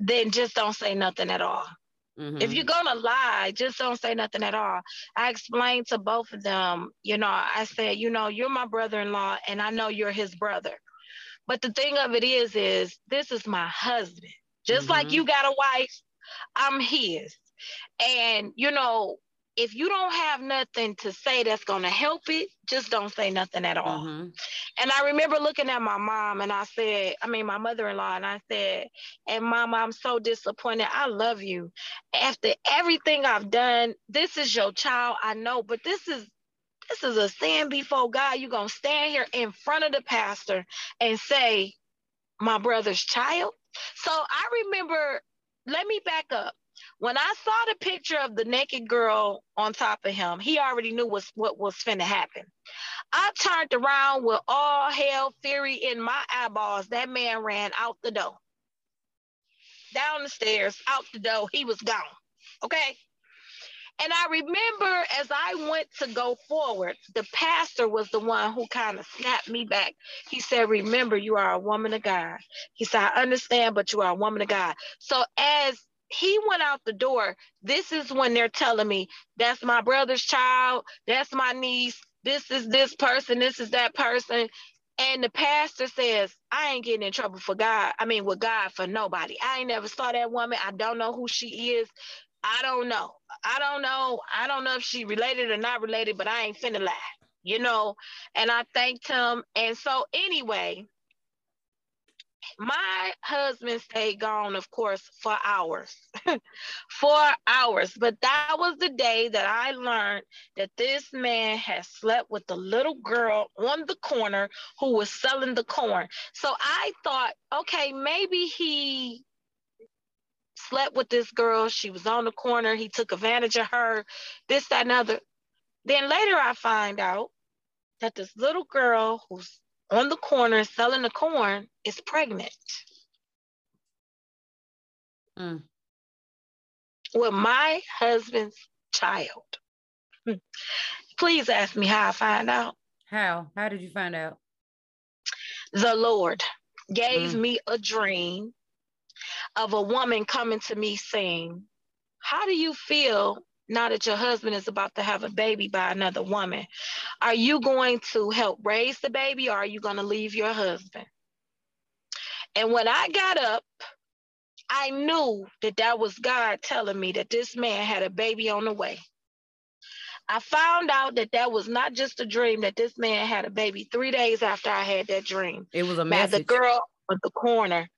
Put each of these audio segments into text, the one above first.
then just don't say nothing at all. Mm-hmm. If you're gonna lie, just don't say nothing at all. I explained to both of them, you know, I said, you know, you're my brother-in-law and I know you're his brother. But the thing of it is, is this is my husband. Just mm-hmm. like you got a wife, I'm his. And you know, if you don't have nothing to say that's going to help it, just don't say nothing at all. Mm-hmm. And I remember looking at my mom and I said, I mean, my mother in law, and I said, and mama, I'm so disappointed. I love you. After everything I've done, this is your child, I know, but this is. This is a sin before God. You're going to stand here in front of the pastor and say, My brother's child. So I remember, let me back up when I saw the picture of the naked girl on top of him, he already knew was what was finna happen. I turned around with all hell fury in my eyeballs. That man ran out the door. Down the stairs, out the door, he was gone. Okay. And I remember as I went to go forward, the pastor was the one who kind of snapped me back. He said, Remember, you are a woman of God. He said, I understand, but you are a woman of God. So as he went out the door. This is when they're telling me that's my brother's child, that's my niece, this is this person, this is that person. And the pastor says, I ain't getting in trouble for God. I mean, with God for nobody. I ain't never saw that woman. I don't know who she is. I don't know. I don't know. I don't know if she related or not related, but I ain't finna lie, you know. And I thanked him. And so, anyway, my husband stayed gone, of course, for hours, for hours. But that was the day that I learned that this man had slept with the little girl on the corner who was selling the corn. So I thought, okay, maybe he slept with this girl. She was on the corner. He took advantage of her, this, that, and other. Then later I find out that this little girl who's on the corner selling the corn is pregnant mm. with my husband's child. Please ask me how I find out. How? How did you find out? The Lord gave mm. me a dream of a woman coming to me saying, How do you feel now that your husband is about to have a baby by another woman, are you going to help raise the baby or are you going to leave your husband? And when I got up, I knew that that was God telling me that this man had a baby on the way. I found out that that was not just a dream, that this man had a baby three days after I had that dream. It was a message. the girl on the corner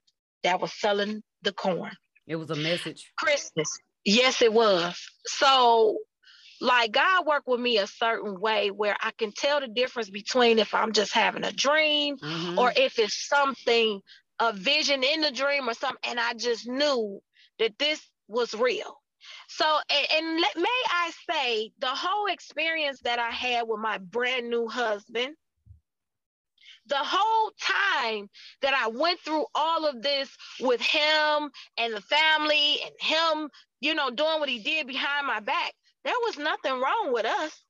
that was selling the corn. It was a message. Christmas. Yes, it was. So, like, God worked with me a certain way where I can tell the difference between if I'm just having a dream mm-hmm. or if it's something, a vision in the dream or something. And I just knew that this was real. So, and, and let, may I say, the whole experience that I had with my brand new husband, the whole time that I went through all of this with him and the family and him you know, doing what he did behind my back, there was nothing wrong with us.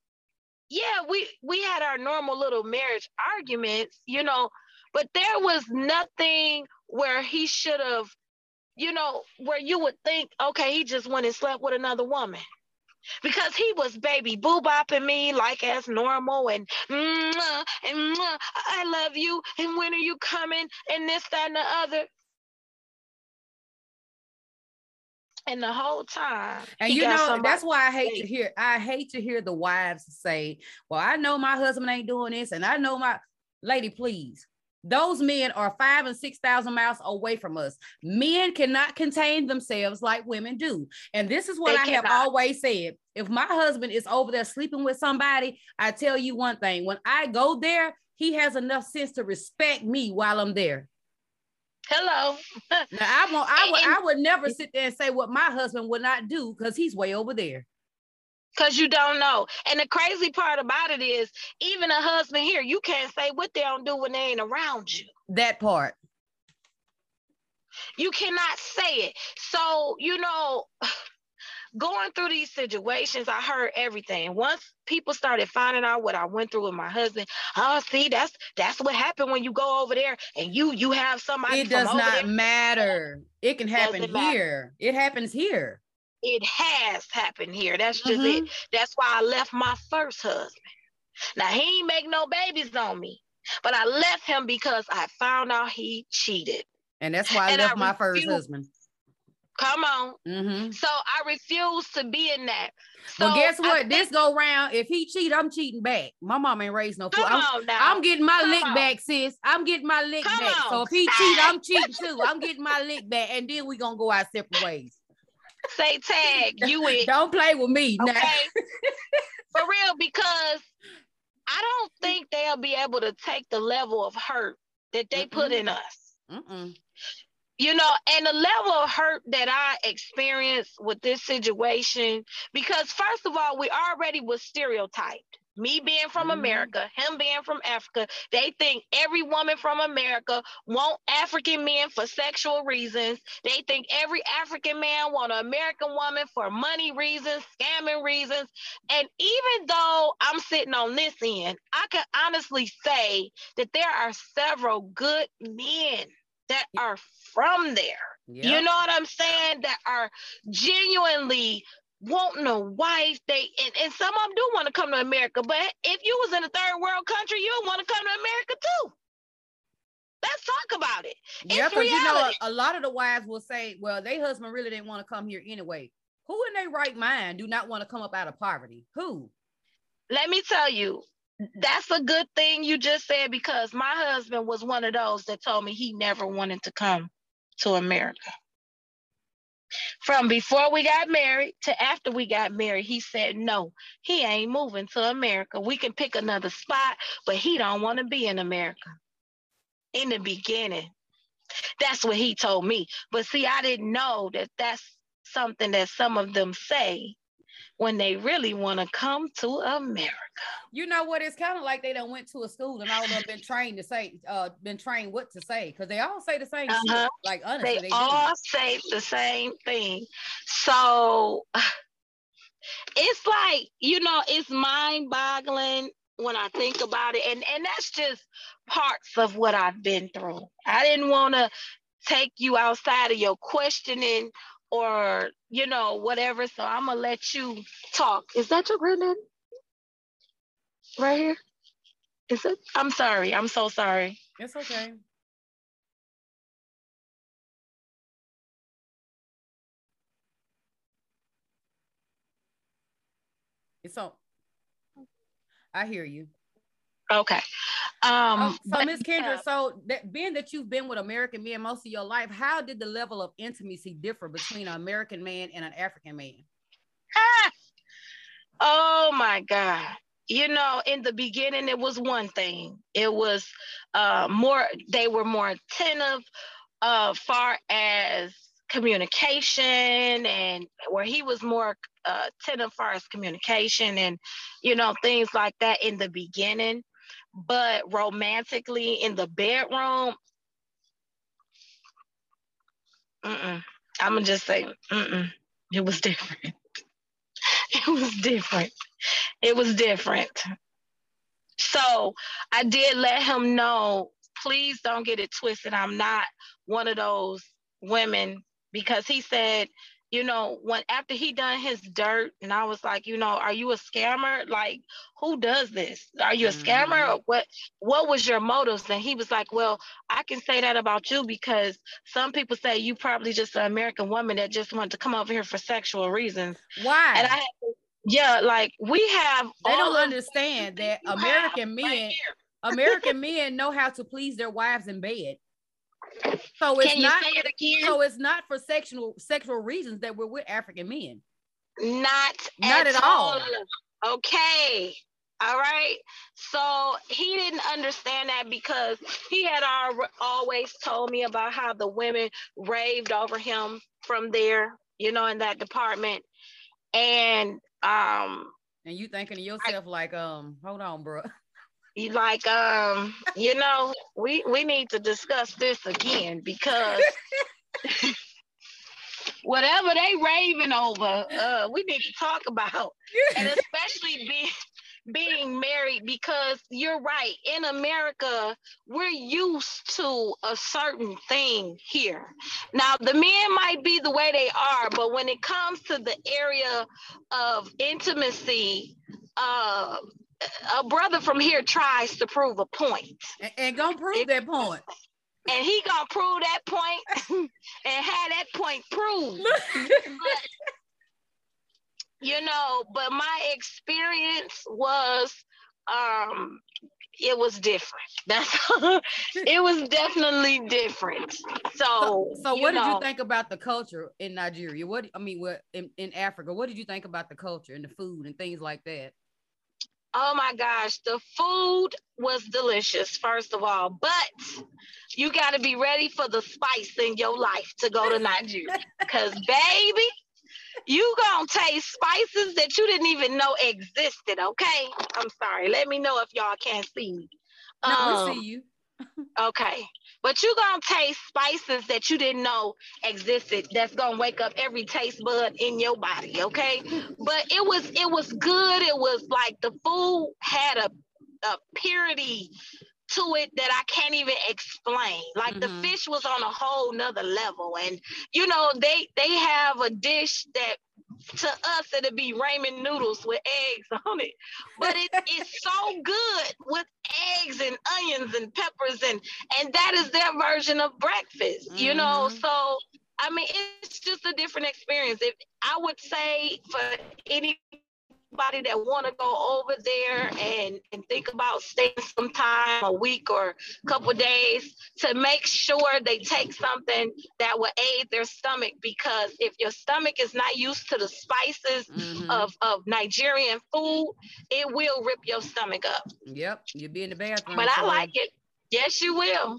Yeah, we we had our normal little marriage arguments, you know, but there was nothing where he should have, you know, where you would think, okay, he just went and slept with another woman. Because he was baby boo bopping me like as normal and and I love you and when are you coming and this that and the other. And the whole time. And you know, that's why I hate to hear I hate to hear the wives say, Well, I know my husband ain't doing this, and I know my lady, please. Those men are five and six thousand miles away from us. Men cannot contain themselves like women do. And this is what they I cannot. have always said. If my husband is over there sleeping with somebody, I tell you one thing when I go there, he has enough sense to respect me while I'm there. Hello. now I won't I would I would never sit there and say what my husband would not do because he's way over there. Cause you don't know. And the crazy part about it is even a husband here, you can't say what they don't do when they ain't around you. That part. You cannot say it. So, you know, going through these situations, I heard everything. Once people started finding out what I went through with my husband, oh, see, that's that's what happened when you go over there and you you have somebody. It does not there. matter. It can happen it here. It happens here. It has happened here. That's just mm-hmm. it. That's why I left my first husband. Now he ain't make no babies on me, but I left him because I found out he cheated. And that's why I and left I my first husband. Come on. Mm-hmm. So I refuse to be in that. So well, guess what? Think, this go round. If he cheat, I'm cheating back. My mom ain't raised no fool. I'm, I'm, getting my come lick on. back, sis. I'm getting my lick come back. On. So if he cheat, I'm cheating too. I'm getting my lick back, and then we gonna go our separate ways. Say tag you it. Don't play with me okay? now. For real, because I don't think they'll be able to take the level of hurt that they Mm-mm. put in us. Mm-mm you know, and the level of hurt that I experienced with this situation, because first of all, we already was stereotyped. Me being from mm-hmm. America, him being from Africa, they think every woman from America want African men for sexual reasons. They think every African man want an American woman for money reasons, scamming reasons. And even though I'm sitting on this end, I can honestly say that there are several good men that are from there. Yep. You know what I'm saying? That are genuinely wanting a wife. They and, and some of them do want to come to America, but if you was in a third world country, you would want to come to America too. Let's talk about it. Yeah, because you know a, a, lot of the wives will say, "Well, their husband really didn't want to come here anyway." Who in their right mind do not want to come up out of poverty? Who? Let me tell you, that's a good thing you just said because my husband was one of those that told me he never wanted to come to America. From before we got married to after we got married, he said no, he ain't moving to America. We can pick another spot, but he don't want to be in America. In the beginning, that's what he told me. But see, I didn't know that that's something that some of them say when they really want to come to America. You know what? It's kind of like they don't went to a school and all of them been trained to say, uh, been trained what to say because they all say the same uh-huh. shit. Like honestly, they, they all do. say the same thing. So it's like you know, it's mind-boggling when I think about it, and and that's just parts of what I've been through. I didn't want to take you outside of your questioning or you know whatever. So i'm gonna let you talk. Is that your granddad right here? Is it? I'm sorry. I'm so sorry. It's okay. It's i hear you okay um, oh, so Miss Kendra, so that being that you've been with American men most of your life, how did the level of intimacy differ between an American man and an African man? Ah, oh my God. You know, in the beginning, it was one thing. It was uh, more, they were more attentive uh, far as communication and where he was more uh, attentive far as communication and, you know, things like that in the beginning but romantically in the bedroom, I'm gonna just say, mm-mm. it was different. it was different. It was different. So I did let him know, please don't get it twisted. I'm not one of those women because he said you know, when after he done his dirt, and I was like, you know, are you a scammer? Like, who does this? Are you a scammer? Mm-hmm. Or what what was your motives? And he was like, Well, I can say that about you because some people say you probably just an American woman that just wanted to come over here for sexual reasons. Why? And I yeah, like we have they don't understand that American men right American men know how to please their wives in bed. So it's not it so it's not for sexual sexual reasons that we're with African men. Not not at, at all. all. Okay. All right. So he didn't understand that because he had always told me about how the women raved over him from there, you know, in that department. And um and you thinking to yourself I, like, um, hold on, bro. Like um you know we we need to discuss this again because whatever they raving over, uh, we need to talk about, and especially being being married because you're right. In America, we're used to a certain thing here. Now, the men might be the way they are, but when it comes to the area of intimacy, uh, a brother from here tries to prove a point. And, and gonna prove it, that point. And he gonna prove that point and have that point proved. you know, but my experience was um it was different. That's it was definitely different. So, so, so what know, did you think about the culture in Nigeria? What I mean, what in, in Africa? What did you think about the culture and the food and things like that? Oh my gosh, the food was delicious, first of all, but you got to be ready for the spice in your life to go to Nigeria. Because, baby, you gonna taste spices that you didn't even know existed. Okay, I'm sorry. Let me know if y'all can't see me. No, um, we see you. okay, but you gonna taste spices that you didn't know existed. That's gonna wake up every taste bud in your body. Okay, but it was it was good. It was like the food had a a purity to it that I can't even explain. Like mm-hmm. the fish was on a whole nother level. And you know, they they have a dish that to us it'd be ramen noodles with eggs on it. But it, it's so good with eggs and onions and peppers and and that is their version of breakfast, mm-hmm. you know. Mm-hmm. So I mean, it's just a different experience. If I would say for any anybody that want to go over there and, and think about staying some time, a week or a couple days, to make sure they take something that will aid their stomach. Because if your stomach is not used to the spices mm-hmm. of, of Nigerian food, it will rip your stomach up. Yep, you'll be in the bathroom. But I like it. Yes, you will.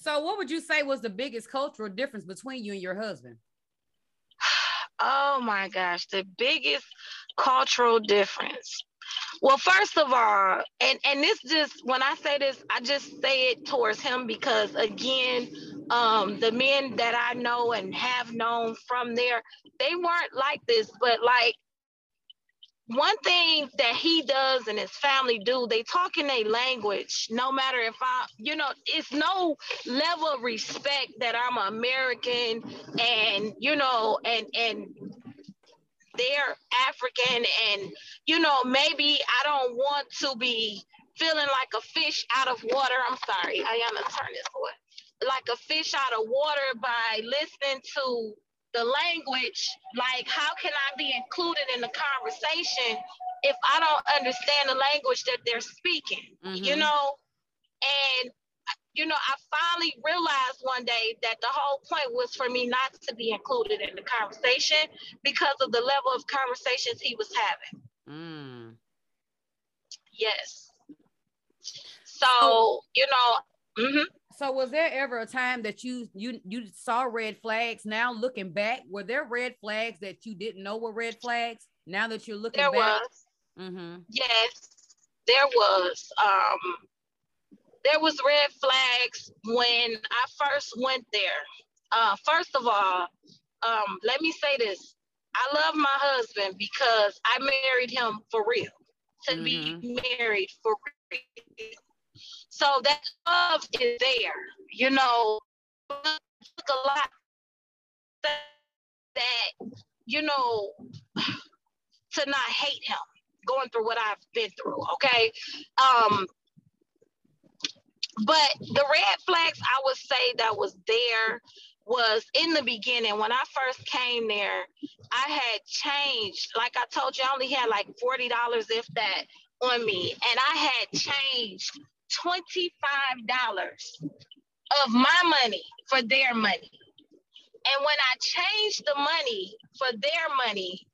So, what would you say was the biggest cultural difference between you and your husband? Oh my gosh, the biggest cultural difference. Well, first of all, and and this just when I say this, I just say it towards him because again, um, the men that I know and have known from there, they weren't like this, but like one thing that he does and his family do, they talk in a language, no matter if I, you know, it's no level of respect that I'm American and, you know, and, and they're African and, you know, maybe I don't want to be feeling like a fish out of water. I'm sorry, I am gonna turn this away. Like a fish out of water by listening to the language, like how can I be included in the conversation if I don't understand the language that they're speaking? Mm-hmm. You know, and you know, I finally realized one day that the whole point was for me not to be included in the conversation because of the level of conversations he was having. Mm. Yes. So, you know, mm-hmm. So was there ever a time that you you you saw red flags? Now looking back, were there red flags that you didn't know were red flags? Now that you're looking there back, was. Mm-hmm. Yes, there was. Um, there was red flags when I first went there. Uh, first of all, um, let me say this: I love my husband because I married him for real. To mm-hmm. be married for real so that love is there, you know. Took a lot that, you know, to not hate him going through what I've been through. Okay. Um, but the red flags I would say that was there was in the beginning when I first came there, I had changed. Like I told you, I only had like $40 if that on me. And I had changed $25 of my money for their money. And when I changed the money for their money,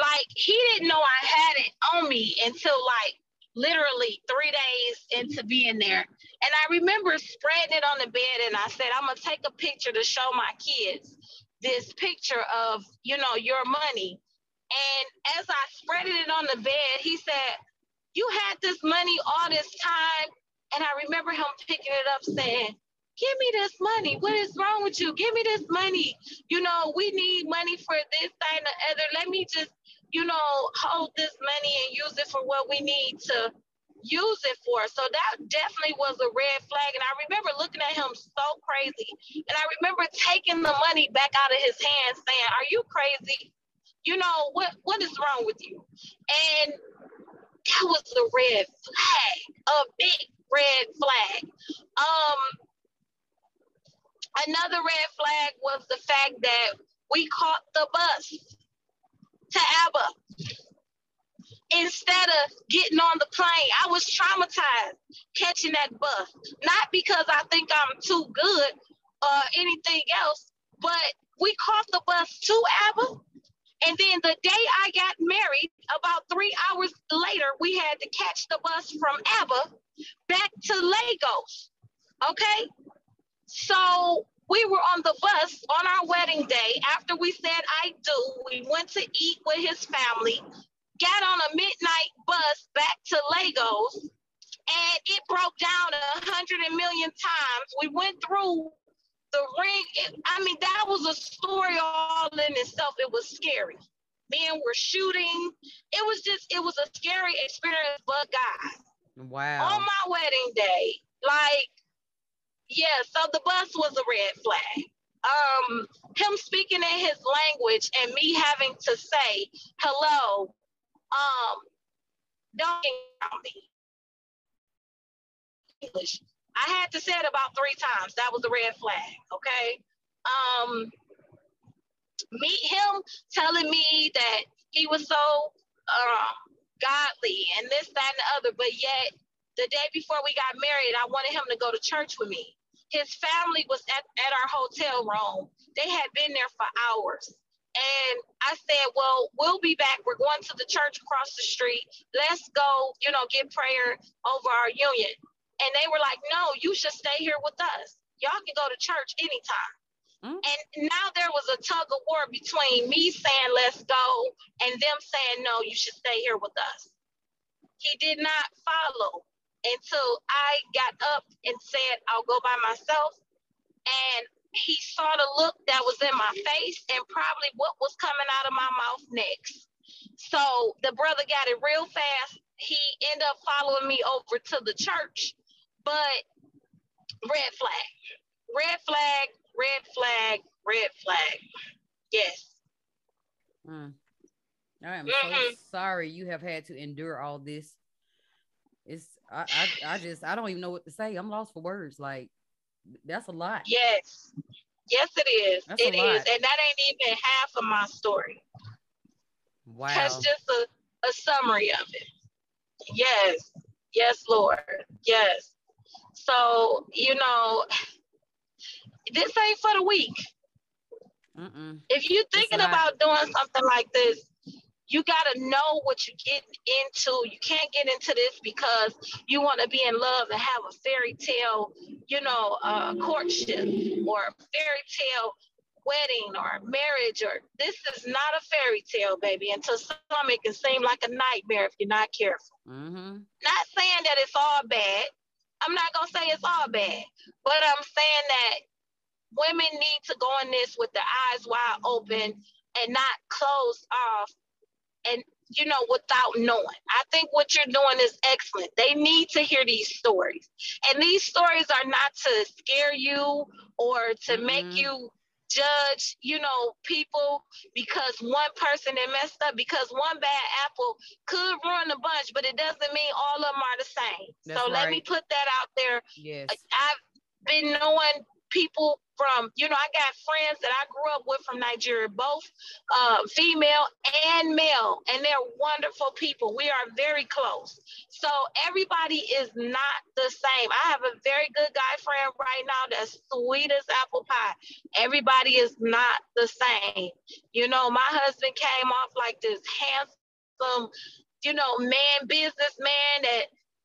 like he didn't know I had it on me until like literally three days into being there. And I remember spreading it on the bed and I said, I'm gonna take a picture to show my kids this picture of, you know, your money. And as I spread it on the bed, he said, you had this money all this time. And I remember him picking it up saying, give me this money. What is wrong with you? Give me this money. You know, we need money for this, that, and the other. Let me just, you know, hold this money and use it for what we need to use it for. So that definitely was a red flag. And I remember looking at him so crazy. And I remember taking the money back out of his hands saying, Are you crazy? You know, what what is wrong with you? And that was a red flag, a big red flag. Um another red flag was the fact that we caught the bus to Aba instead of getting on the plane. I was traumatized catching that bus, not because I think I'm too good or anything else, but we caught the bus to Aba. And then the day I got married, about three hours later, we had to catch the bus from Aba back to Lagos. Okay. So we were on the bus on our wedding day after we said I do. We went to eat with his family got on a midnight bus back to Lagos and it broke down a hundred million times. We went through the ring. It, I mean, that was a story all in itself. It was scary. Men were shooting. It was just, it was a scary experience, but God. Wow. On my wedding day, like, yeah, so the bus was a red flag. Um, him speaking in his language and me having to say hello um, don't me. English. I had to say it about three times. That was the red flag. Okay. Um, meet him telling me that he was so um, godly and this, that, and the other, but yet the day before we got married, I wanted him to go to church with me. His family was at, at our hotel room. They had been there for hours. And I said, well, we'll be back. We're going to the church across the street. Let's go, you know, get prayer over our union. And they were like, no, you should stay here with us. Y'all can go to church anytime. Mm-hmm. And now there was a tug of war between me saying, let's go, and them saying, no, you should stay here with us. He did not follow until I got up and said, I'll go by myself. And he saw the look that was in my face and probably what was coming out of my mouth next. So the brother got it real fast. He ended up following me over to the church, but red flag, red flag, red flag, red flag. Yes. Mm. I am mm-hmm. so sorry you have had to endure all this. It's I, I I just I don't even know what to say. I'm lost for words. Like that's a lot. Yes. Yes, it is. That's it is. And that ain't even half of my story. Wow. That's just a, a summary of it. Yes. Yes, Lord. Yes. So, you know, this ain't for the weak. Mm-mm. If you're thinking about doing something like this, you got to know what you're getting into. You can't get into this because you want to be in love and have a fairy tale, you know, uh, courtship or a fairy tale wedding or marriage or this is not a fairy tale baby until some it can seem like a nightmare if you're not careful mm-hmm. not saying that it's all bad i'm not going to say it's all bad but i'm saying that women need to go in this with their eyes wide open and not closed off and you know without knowing. I think what you're doing is excellent. They need to hear these stories. And these stories are not to scare you or to mm-hmm. make you judge you know people because one person that messed up because one bad apple could ruin a bunch but it doesn't mean all of them are the same. That's so right. let me put that out there. Yes. I've been knowing people from, you know, I got friends that I grew up with from Nigeria, both uh, female and male, and they're wonderful people. We are very close. So everybody is not the same. I have a very good guy friend right now that's sweet as apple pie. Everybody is not the same. You know, my husband came off like this handsome, you know, man, businessman that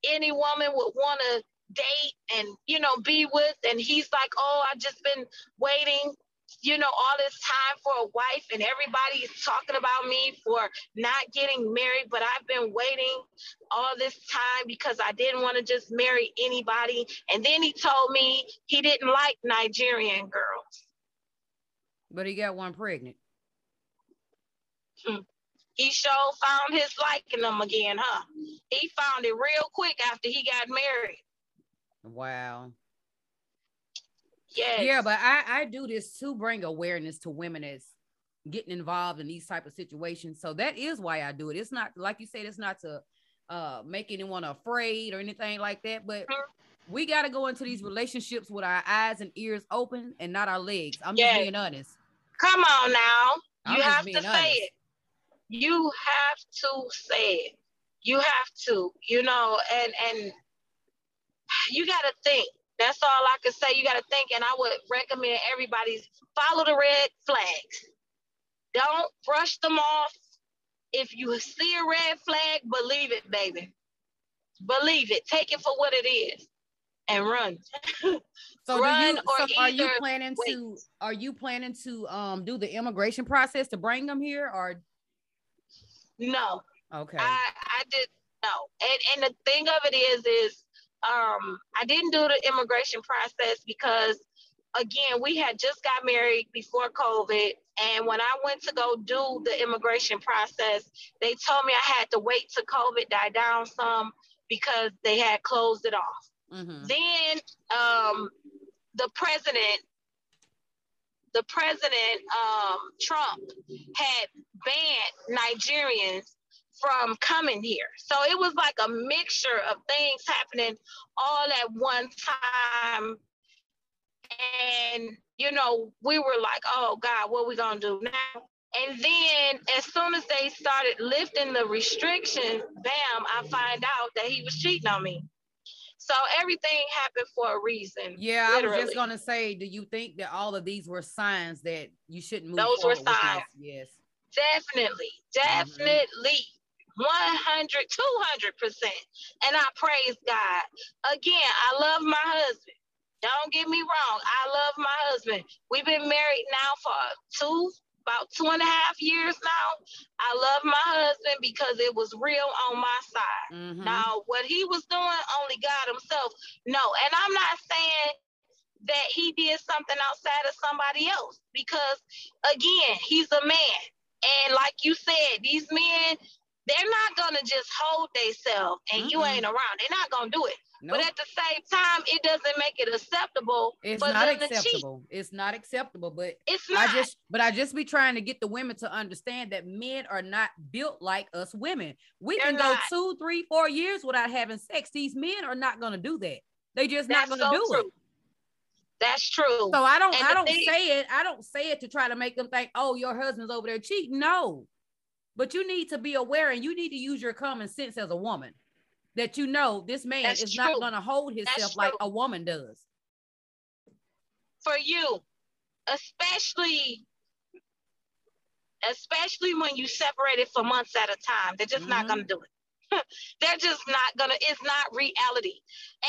any woman would want to date and you know be with and he's like oh i've just been waiting you know, all this time for a wife, and everybody is talking about me for not getting married, but I've been waiting all this time because I didn't want to just marry anybody. And then he told me he didn't like Nigerian girls. But he got one pregnant. Hmm. He sure found his liking them again, huh? He found it real quick after he got married. Wow. Yeah. Yeah, but I, I do this to bring awareness to women as getting involved in these type of situations. So that is why I do it. It's not like you said, it's not to uh make anyone afraid or anything like that, but mm-hmm. we got to go into these relationships with our eyes and ears open and not our legs. I'm yes. just being honest. Come on now. I'm you have to honest. say it. You have to say it. You have to, you know, and and you got to think that's all I can say. You got to think, and I would recommend everybody follow the red flags. Don't brush them off. If you see a red flag, believe it, baby. Believe it. Take it for what it is, and run. so, run you, so are you planning wait. to? Are you planning to um do the immigration process to bring them here, or no? Okay. I I did no, and and the thing of it is is um, I didn't do the immigration process because, again, we had just got married before COVID. And when I went to go do the immigration process, they told me I had to wait till COVID died down some because they had closed it off. Mm-hmm. Then um, the president, the president um, Trump had banned Nigerians from coming here. So it was like a mixture of things happening all at one time. And, you know, we were like, oh God, what are we going to do now? And then as soon as they started lifting the restrictions, bam, I find out that he was cheating on me. So everything happened for a reason. Yeah, literally. I was just gonna say, do you think that all of these were signs that you shouldn't move? Those were signs. Yes. Definitely, definitely. Mm-hmm. 100, 200%. And I praise God. Again, I love my husband. Don't get me wrong. I love my husband. We've been married now for two, about two and a half years now. I love my husband because it was real on my side. Mm-hmm. Now, what he was doing, only God himself. No, and I'm not saying that he did something outside of somebody else because, again, he's a man. And like you said, these men, they're not gonna just hold themselves and mm-hmm. you ain't around. They're not gonna do it. Nope. But at the same time, it doesn't make it acceptable. It's not acceptable. It's not acceptable. But it's not. I just, but I just be trying to get the women to understand that men are not built like us women. We They're can not. go two, three, four years without having sex. These men are not gonna do that. They just That's not gonna so do true. it. That's true. So I don't, and I don't thing- say it. I don't say it to try to make them think, oh, your husband's over there cheating. No, but you need to be aware and you need to use your common sense as a woman that you know this man That's is true. not going to hold himself like a woman does. For you, especially especially when you separate it for months at a time, they're just mm-hmm. not going to do it. they're just not gonna it's not reality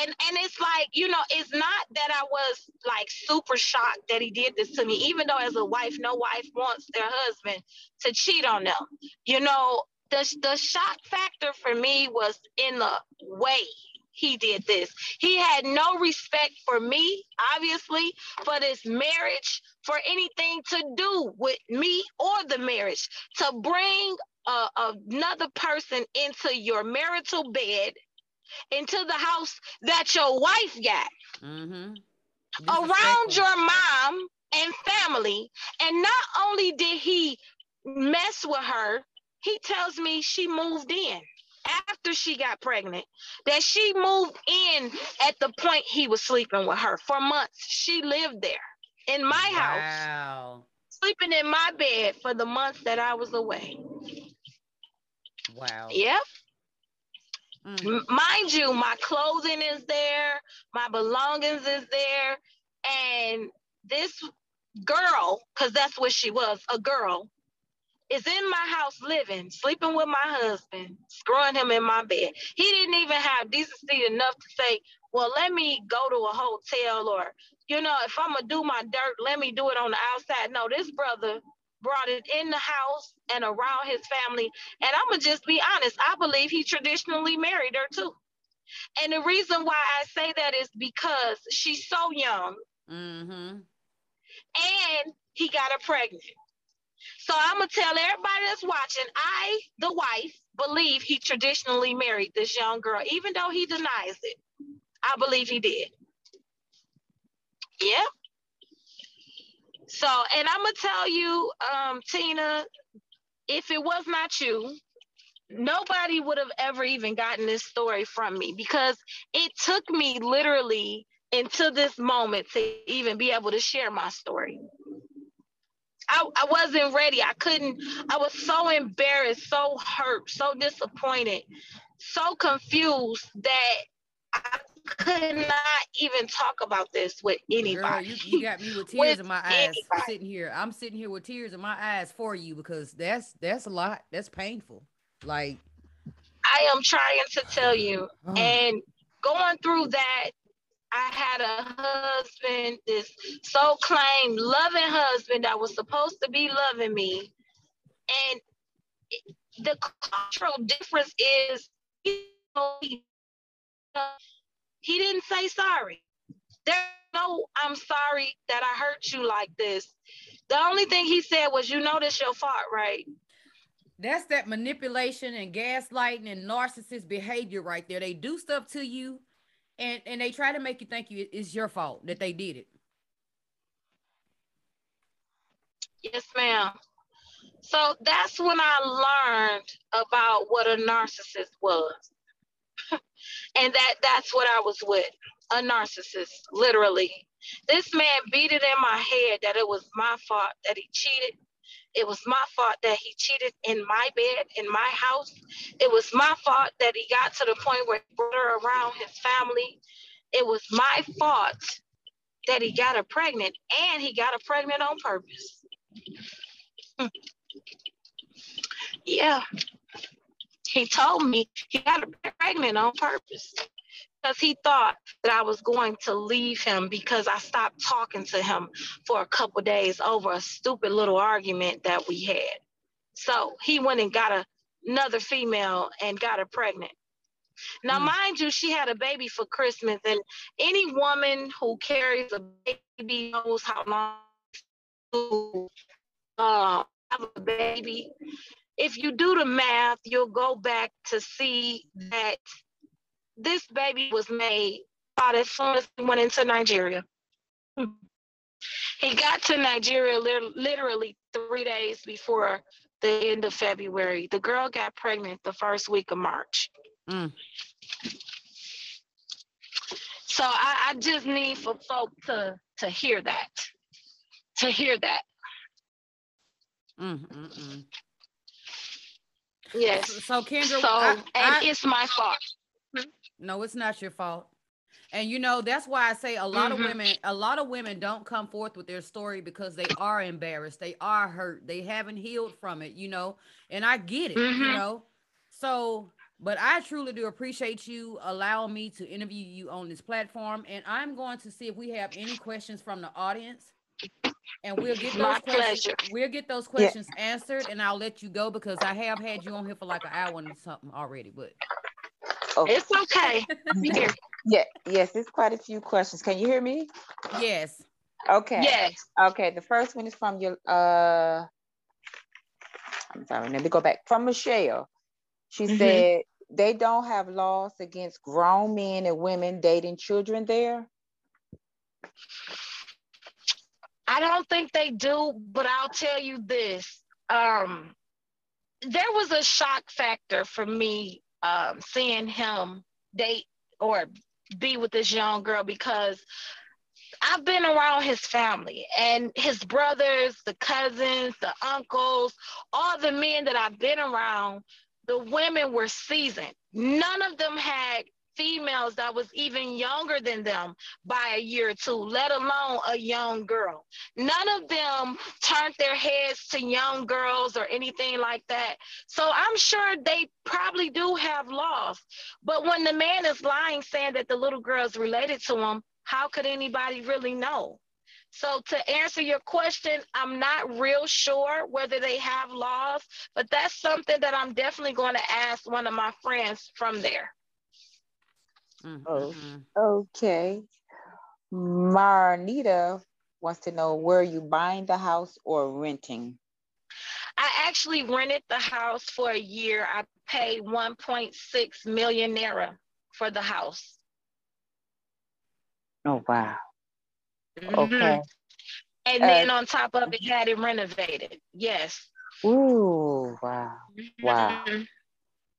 and and it's like you know it's not that i was like super shocked that he did this to me even though as a wife no wife wants their husband to cheat on them you know the, the shock factor for me was in the way he did this. He had no respect for me, obviously, for this marriage, for anything to do with me or the marriage, to bring uh, another person into your marital bed, into the house that your wife got, mm-hmm. around your mom and family. And not only did he mess with her, he tells me she moved in after she got pregnant that she moved in at the point he was sleeping with her for months. She lived there in my wow. house, sleeping in my bed for the months that I was away. Wow. Yep. Mm. Mind you, my clothing is there, my belongings is there, and this girl, because that's what she was, a girl, is in my house living, sleeping with my husband, screwing him in my bed. He didn't even have decency enough to say, well, let me go to a hotel or, you know, if I'm gonna do my dirt, let me do it on the outside. No, this brother brought it in the house and around his family. And I'm gonna just be honest, I believe he traditionally married her too. And the reason why I say that is because she's so young. Mm-hmm. And he got her pregnant. So I'm gonna tell everybody that's watching, I, the wife, believe he traditionally married this young girl, even though he denies it. I believe he did. Yep. So, and I'm gonna tell you, um, Tina, if it was not you, nobody would have ever even gotten this story from me because it took me literally into this moment to even be able to share my story. I, I wasn't ready. I couldn't, I was so embarrassed, so hurt, so disappointed, so confused that I could not even talk about this with anybody. Girl, you, you got me with tears with in my eyes anybody. sitting here. I'm sitting here with tears in my eyes for you because that's that's a lot. That's painful. Like I am trying to tell you, oh. and going through that I had a husband, this so claimed loving husband that was supposed to be loving me. And the cultural difference is he, he didn't say sorry. There's no, I'm sorry that I hurt you like this. The only thing he said was, you know, this your fault, right? That's that manipulation and gaslighting and narcissist behavior right there. They do stuff to you and and they try to make you think you it's your fault that they did it. Yes, ma'am. So that's when I learned about what a narcissist was. and that that's what I was with, a narcissist, literally. This man beat it in my head that it was my fault that he cheated it was my fault that he cheated in my bed, in my house. It was my fault that he got to the point where he brought her around his family. It was my fault that he got her pregnant and he got her pregnant on purpose. Hmm. yeah. He told me he got her pregnant on purpose because he thought that I was going to leave him because I stopped talking to him for a couple days over a stupid little argument that we had. So he went and got a, another female and got her pregnant. Now, mm. mind you, she had a baby for Christmas, and any woman who carries a baby knows how long to uh, have a baby. If you do the math, you'll go back to see that this baby was made about as soon as he went into Nigeria. he got to Nigeria literally three days before the end of February. The girl got pregnant the first week of March. Mm. So I, I, just need for folk to to hear that, to hear that. Mm, mm, mm. Yes. So Kendra, so I, and I, it's my fault. No, it's not your fault. And you know, that's why I say a lot mm-hmm. of women, a lot of women don't come forth with their story because they are embarrassed. They are hurt. They haven't healed from it, you know. And I get it, mm-hmm. you know. So, but I truly do appreciate you allowing me to interview you on this platform. And I'm going to see if we have any questions from the audience. And we'll get those My questions. Pleasure. We'll get those questions yeah. answered, and I'll let you go because I have had you on here for like an hour and something already. But Okay. It's okay. yeah, yes, it's quite a few questions. Can you hear me? Yes. Okay. Yes. Okay. The first one is from your uh I'm sorry, let me go back. From Michelle. She mm-hmm. said they don't have laws against grown men and women dating children there. I don't think they do, but I'll tell you this. Um, there was a shock factor for me um, seeing him date or be with this young girl because I've been around his family and his brothers, the cousins, the uncles, all the men that I've been around, the women were seasoned. None of them had females that was even younger than them by a year or two, let alone a young girl. None of them turned their heads to young girls or anything like that. So I'm sure they probably do have laws. But when the man is lying, saying that the little girl is related to him, how could anybody really know? So to answer your question, I'm not real sure whether they have laws, but that's something that I'm definitely going to ask one of my friends from there. Mm-hmm. Oh, okay. Marnita wants to know were you buying the house or renting? I actually rented the house for a year. I paid 1.6 million naira for the house. Oh wow. Mm-hmm. Okay. And uh, then on top of it, had it renovated. Yes. Ooh, wow. Wow.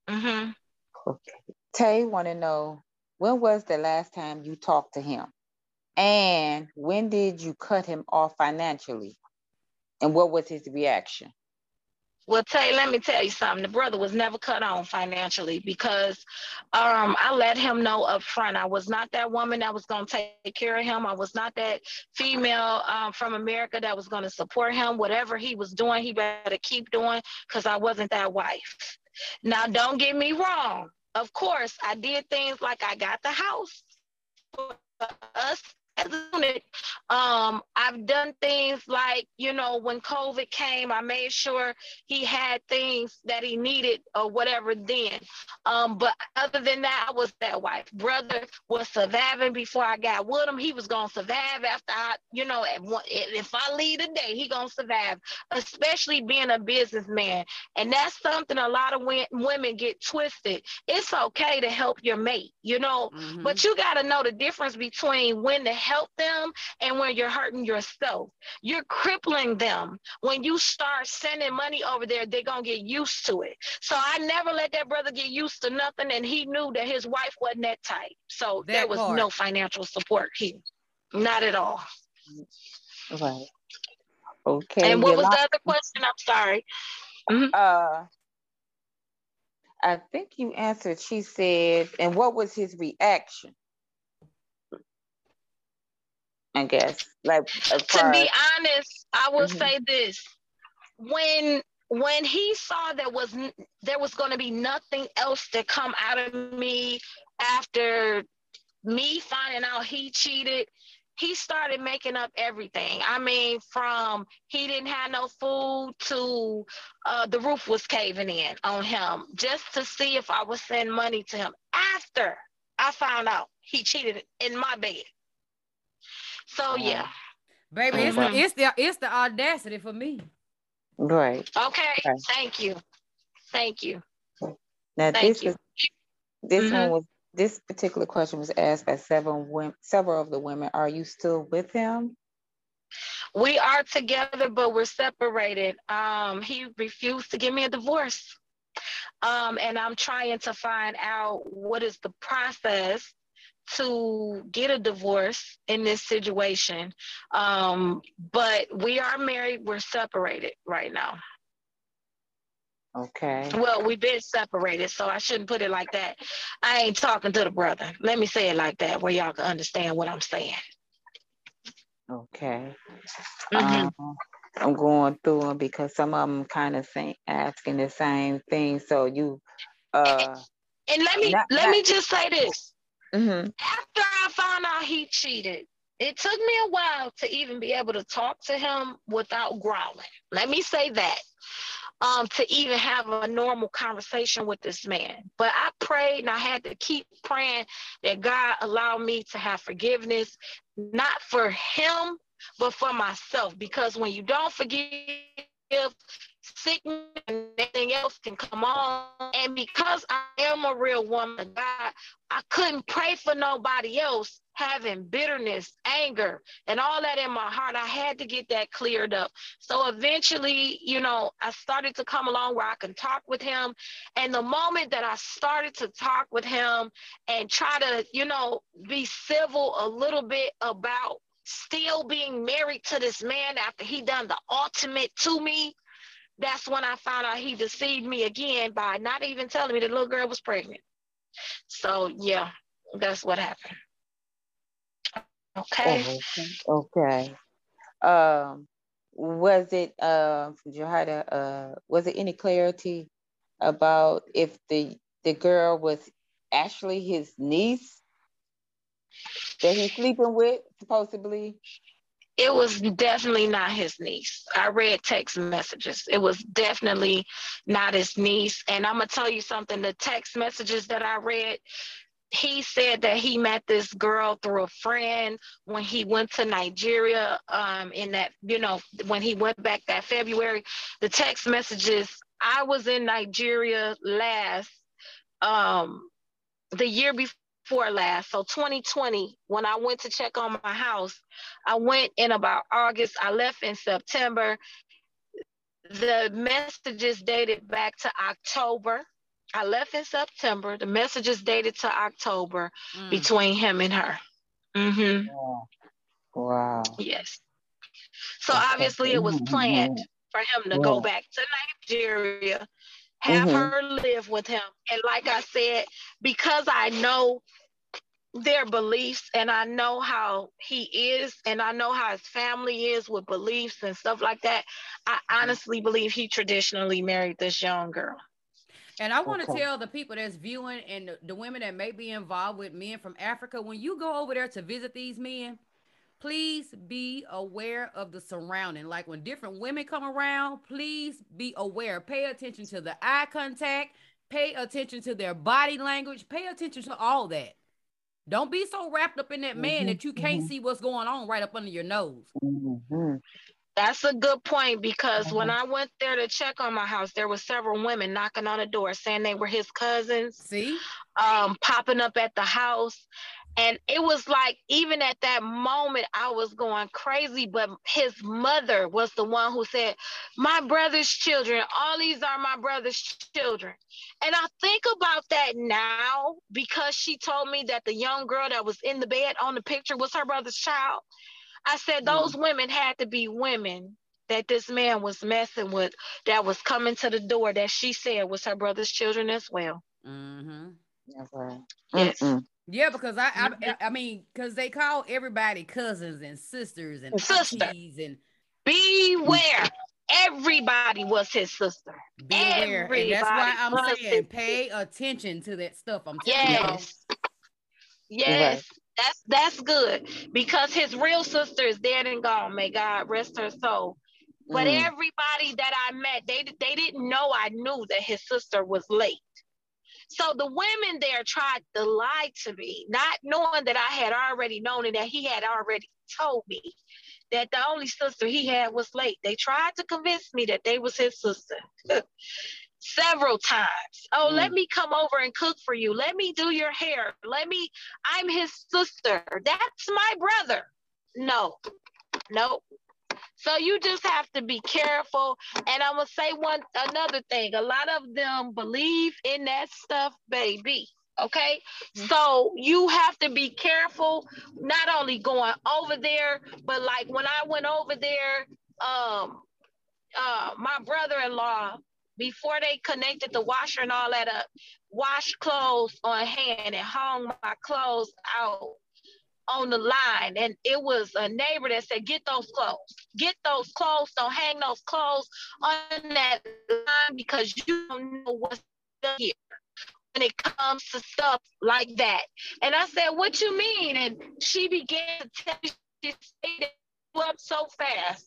Mm-hmm. Okay. Tay want to know when was the last time you talked to him? And when did you cut him off financially? And what was his reaction? Well, Tay, let me tell you something. The brother was never cut on financially because um, I let him know up front. I was not that woman that was going to take care of him. I was not that female um, from America that was going to support him. Whatever he was doing, he better keep doing because I wasn't that wife. Now, don't get me wrong. Of course, I did things like I got the house for us um, I've done things like, you know, when COVID came, I made sure he had things that he needed or whatever then. Um, but other than that, I was that wife. Brother was surviving before I got with him. He was gonna survive after I, you know, if I leave today, he gonna survive, especially being a businessman. And that's something a lot of women get twisted. It's okay to help your mate, you know, mm-hmm. but you got to know the difference between when to help them and when you're hurting yourself. You're crippling them. When you start sending money over there, they're going to get used to it. So I never let that brother get used to nothing. And he knew that his wife wasn't that type. So that there was part. no financial support here. Not at all. Right. Okay. And what was the other question? I'm sorry. Mm-hmm. Uh, I think you answered. She said, and what was his reaction? I guess. Like to be honest, I will mm-hmm. say this: when when he saw there was there was going to be nothing else to come out of me after me finding out he cheated he started making up everything. I mean, from he didn't have no food to uh, the roof was caving in on him just to see if I would send money to him after I found out he cheated in my bed. So yeah. Baby, it's, the, it's the it's the audacity for me. Right. Okay. Right. Thank you. Thank you. Now Thank this you. is this mm-hmm. one was this particular question was asked by several women, several of the women. Are you still with him? We are together, but we're separated. Um, he refused to give me a divorce. Um, and I'm trying to find out what is the process to get a divorce in this situation. Um, but we are married, we're separated right now. Okay. Well, we've been separated, so I shouldn't put it like that. I ain't talking to the brother. Let me say it like that, where y'all can understand what I'm saying. Okay. Mm-hmm. Um, I'm going through them because some of them kind of saying asking the same thing. So you. Uh, and let me not, let not, me just say this. Mm-hmm. After I found out he cheated, it took me a while to even be able to talk to him without growling. Let me say that. Um, to even have a normal conversation with this man. But I prayed and I had to keep praying that God allowed me to have forgiveness, not for him, but for myself. Because when you don't forgive, sickness and anything else can come on. And because I am a real woman, God, I couldn't pray for nobody else having bitterness, anger, and all that in my heart. I had to get that cleared up. So eventually, you know, I started to come along where I can talk with him. And the moment that I started to talk with him and try to, you know, be civil a little bit about still being married to this man after he done the ultimate to me that's when I found out he deceived me again by not even telling me the little girl was pregnant. So yeah, That's what happened. Okay. Oh, okay. Um, was it uh, uh, was it any clarity about if the the girl was actually his niece that he's sleeping with, supposedly? It was definitely not his niece. I read text messages. It was definitely not his niece. And I'm gonna tell you something. The text messages that I read, he said that he met this girl through a friend when he went to Nigeria um, in that, you know, when he went back that February. The text messages, I was in Nigeria last, um, the year before last, so 2020, when I went to check on my house, I went in about August, I left in September. The messages dated back to October I left in September. The messages dated to October mm. between him and her. Mm-hmm. Wow. wow. Yes. So obviously it was planned for him to go back to Nigeria, have mm-hmm. her live with him. And like I said, because I know their beliefs and I know how he is and I know how his family is with beliefs and stuff like that, I mm-hmm. honestly believe he traditionally married this young girl. And I want to okay. tell the people that's viewing and the, the, women that may be involved with men from Africa, when you go over there to visit these men, please be aware of the surrounding. Like when different women come around, please be aware. Pay attention to the eye contact, pay attention to their body language, pay attention to all that. Don't be so wrapped up in that man mm-hmm, that you can't mm-hmm. see what's going on right up under your nose. Mm-hmm. That's a good point because mm-hmm. when I went there to check on my house, there were several women knocking on the door saying they were his cousins. See? Um, popping up at the house. And it was like, even at that moment, I was going crazy. But his mother was the one who said, My brother's children, all these are my brother's children. And I think about that now because she told me that the young girl that was in the bed on the picture was her brother's child. I said those mm-hmm. women had to be women that this man was messing with that was coming to the door that she said was her brother's children as well. Mm-hmm. Yes. Yeah, because I, I, mm-hmm. I mean, because they call everybody cousins and sisters and sister. and beware. Everybody was his sister. Beware. Everybody and that's why I'm saying pay attention to that stuff. I'm telling yes. you. Yes. That's that's good because his real sister is dead and gone. May God rest her soul. But mm. everybody that I met, they they didn't know I knew that his sister was late. So the women there tried to lie to me, not knowing that I had already known and that he had already told me that the only sister he had was late. They tried to convince me that they was his sister. several times. Oh, mm. let me come over and cook for you. Let me do your hair. Let me, I'm his sister. That's my brother. No, no. So you just have to be careful. And I'm gonna say one another thing. A lot of them believe in that stuff, baby. Okay, mm-hmm. so you have to be careful, not only going over there, but like when I went over there, um, uh, my brother-in-law before they connected the washer and all that up, washed clothes on hand and hung my clothes out on the line. And it was a neighbor that said, Get those clothes, get those clothes, don't hang those clothes on that line because you don't know what's here when it comes to stuff like that. And I said, What you mean? And she began to tell me, she stayed up so fast.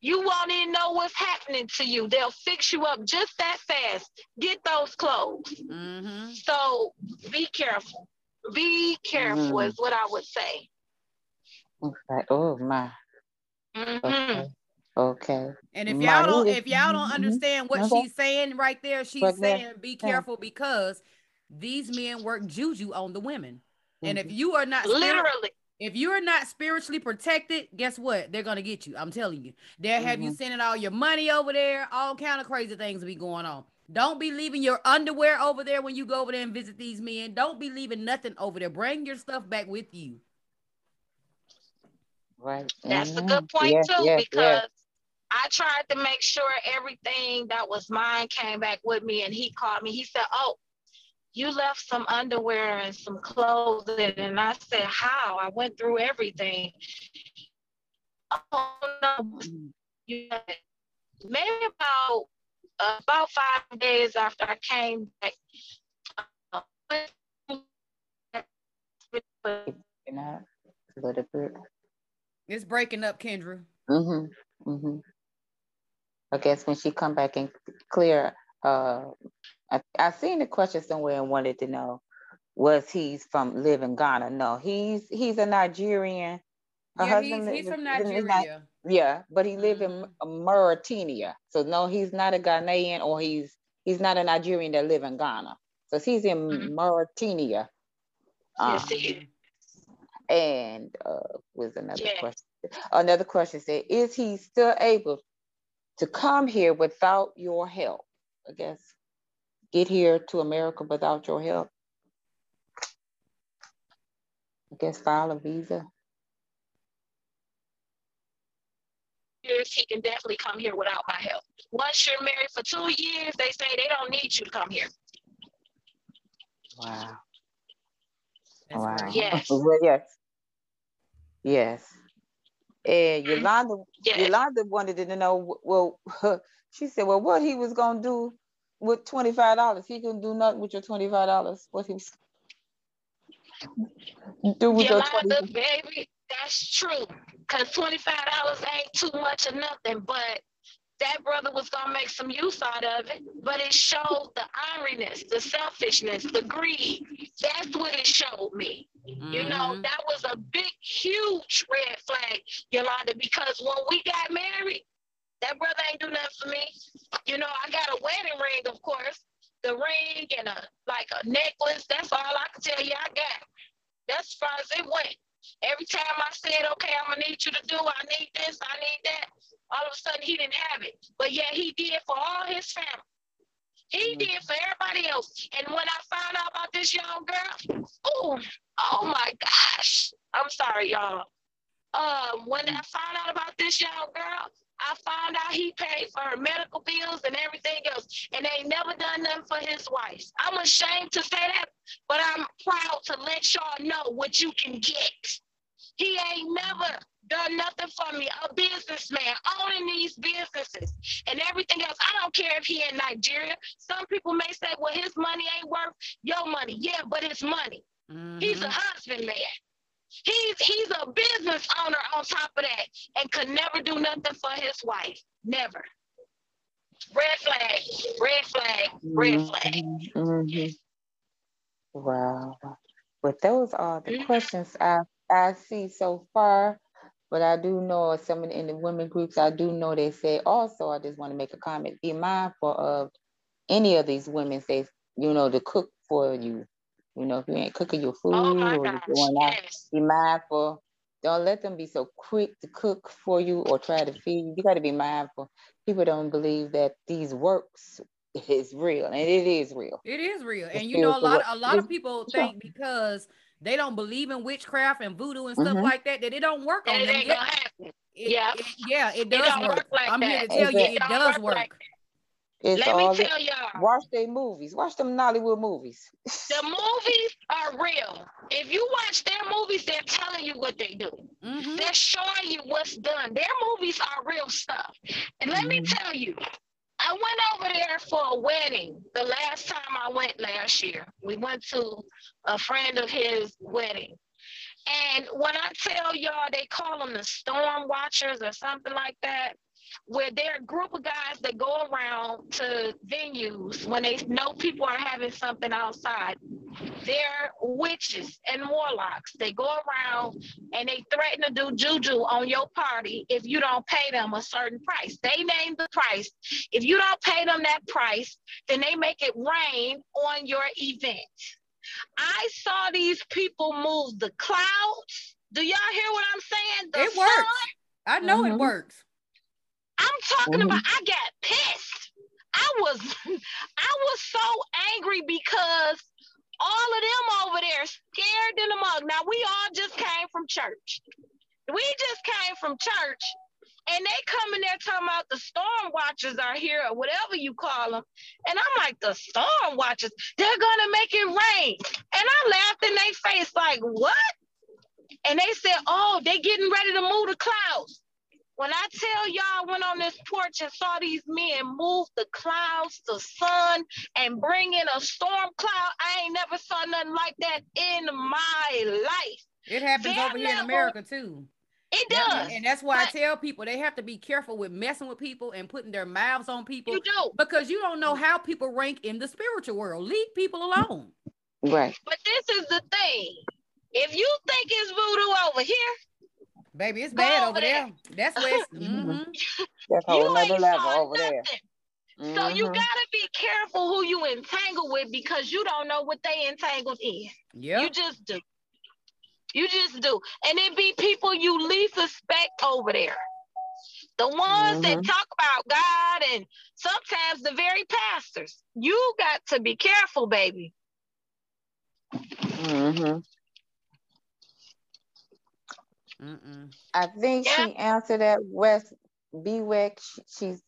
You won't even know what's happening to you. They'll fix you up just that fast. Get those clothes. Mm-hmm. So be careful. Be careful mm. is what I would say. Okay. Oh my. Mm-hmm. Okay. Okay. And if y'all don't if y'all don't understand what okay. she's saying right there, she's but saying be careful because these men work juju on the women. Mm-hmm. And if mm-hmm. you are not literally if you're not spiritually protected, guess what? They're gonna get you. I'm telling you. They'll have mm-hmm. you sending all your money over there. All kind of crazy things will be going on. Don't be leaving your underwear over there when you go over there and visit these men. Don't be leaving nothing over there. Bring your stuff back with you. Right. That's mm-hmm. a good point yeah, too, yeah, because yeah. I tried to make sure everything that was mine came back with me. And he called me. He said, Oh, you left some underwear and some clothes in. And I said, how? I went through everything. Oh, no. You maybe about about five days after I came back. Uh, a little bit. It's breaking up, Kendra. Mm-hmm. Mm-hmm. I guess when she come back and clear, uh, I, I seen the question somewhere and wanted to know, was he's from live in Ghana? No, he's he's a Nigerian. Her yeah, he's, he's from Nigeria. yeah, but he live in mm-hmm. Mauritania. So no, he's not a Ghanaian or he's he's not a Nigerian that live in Ghana. So he's in mm-hmm. Mauritania. Um, yes, and uh, was another yeah. question. Another question said, is he still able to come here without your help? I guess get here to America without your help. I guess file a visa. Years, he can definitely come here without my help. Once you're married for two years, they say they don't need you to come here. Wow. That's wow. Right. Yes. yes. Yes. And Yolanda, yes. Yolanda wanted to know, well, she said, well, what he was going to do with $25. He couldn't do nothing with your $25. What he was do with Yolanda, your 20 baby, that's true. Because $25 ain't too much or nothing, but that brother was gonna make some use out of it, but it showed the irony, the selfishness, the greed. That's what it showed me. Mm-hmm. You know, mm-hmm. that was a big, huge red flag, Yolanda, because when we got married, that brother ain't do nothing for me. You know, I got a wedding ring, of course, the ring and a like a necklace. That's all I can tell you I got. That's as far as it went. Every time I said, okay, I'm gonna need you to do, I need this, I need that all of a sudden he didn't have it. But yet he did for all his family. He mm. did for everybody else. And when I found out about this young girl, oh, oh my gosh. I'm sorry, y'all. Um, when I found out about this young girl, I found out he paid for her medical bills and everything else, and they never done nothing for his wife. I'm ashamed to say that, but I'm proud to let y'all know what you can get. He ain't never done nothing for me. A businessman owning these businesses and everything else. I don't care if he in Nigeria. Some people may say, well, his money ain't worth your money. Yeah, but it's money. Mm-hmm. He's a husband man. He's he's a business owner on top of that and could never do nothing for his wife. Never. Red flag, red flag, red mm-hmm. flag. Mm-hmm. Wow. But those are the mm-hmm. questions I I see so far. But I do know some in the women groups, I do know they say also, I just want to make a comment, be mindful of any of these women say, you know, to cook for you. You know, if you ain't cooking your food oh or you're doing that, yes. be mindful. Don't let them be so quick to cook for you or try to feed you. You got to be mindful. People don't believe that these works is real, and it is real. It is real, and you know, a lot, a lot of people think because they don't believe in witchcraft and voodoo and stuff mm-hmm. like that, that it don't work on it them. Ain't gonna happen. It, yeah. It, yeah, it does it work. work like I'm that. here to tell you it, it does work. Like it's Let me tell y'all. Watch their movies. Watch them Nollywood movies. the movies are real. If you watch their movies, they're telling you what they do. Mm-hmm. They're showing you what's done. Their movies are real stuff. And let mm-hmm. me tell you, I went over there for a wedding the last time I went last year. We went to a friend of his wedding. And when I tell y'all, they call them the storm watchers or something like that where they're a group of guys that go around to venues when they know people are having something outside. They're witches and warlocks. They go around and they threaten to do juju on your party if you don't pay them a certain price. They name the price. If you don't pay them that price, then they make it rain on your event. I saw these people move the clouds. Do y'all hear what I'm saying? The it works. I know mm-hmm. it works. I'm talking mm-hmm. about I got pissed. I was I was so angry because all of them over there scared in the mug. Now we all just came from church. We just came from church And they come in there talking about the storm watchers are here or whatever you call them. And I'm like, the storm watchers, they're gonna make it rain. And I laughed in their face, like, what? And they said, oh, they getting ready to move the clouds. When I tell y'all, I went on this porch and saw these men move the clouds, the sun, and bring in a storm cloud. I ain't never saw nothing like that in my life. It happens over here in America too. It does. And that's why but, I tell people they have to be careful with messing with people and putting their mouths on people. You do. Because you don't know how people rank in the spiritual world. Leave people alone. Right. But this is the thing. If you think it's voodoo over here, baby, it's bad over there. there. That's where it's mm-hmm. That's a whole other level over nothing. there. Mm-hmm. So you mm-hmm. gotta be careful who you entangle with because you don't know what they entangled in. Yeah. You just do. You just do. And it be people you least suspect over there. The ones mm-hmm. that talk about God and sometimes the very pastors. You got to be careful, baby. Mm-hmm. I think yeah. she answered that West Bewick. She's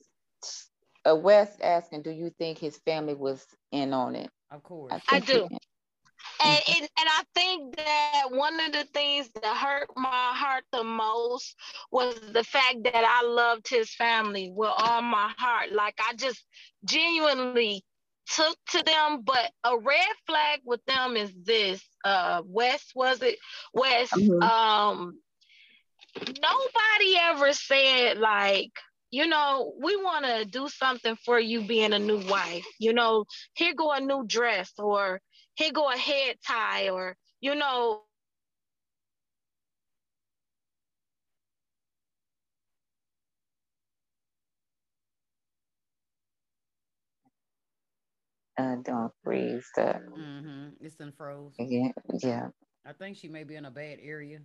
uh, West asking, do you think his family was in on it? Of course. I, I do. And, and, and I think that one of the things that hurt my heart the most was the fact that I loved his family with all my heart. Like I just genuinely took to them. But a red flag with them is this. Uh West was it? West. Mm-hmm. Um nobody ever said like you know, we want to do something for you being a new wife. You know, here go a new dress or here go a head tie or, you know, uh, don't freeze the. Mm-hmm. It's in froze. Yeah, yeah. I think she may be in a bad area.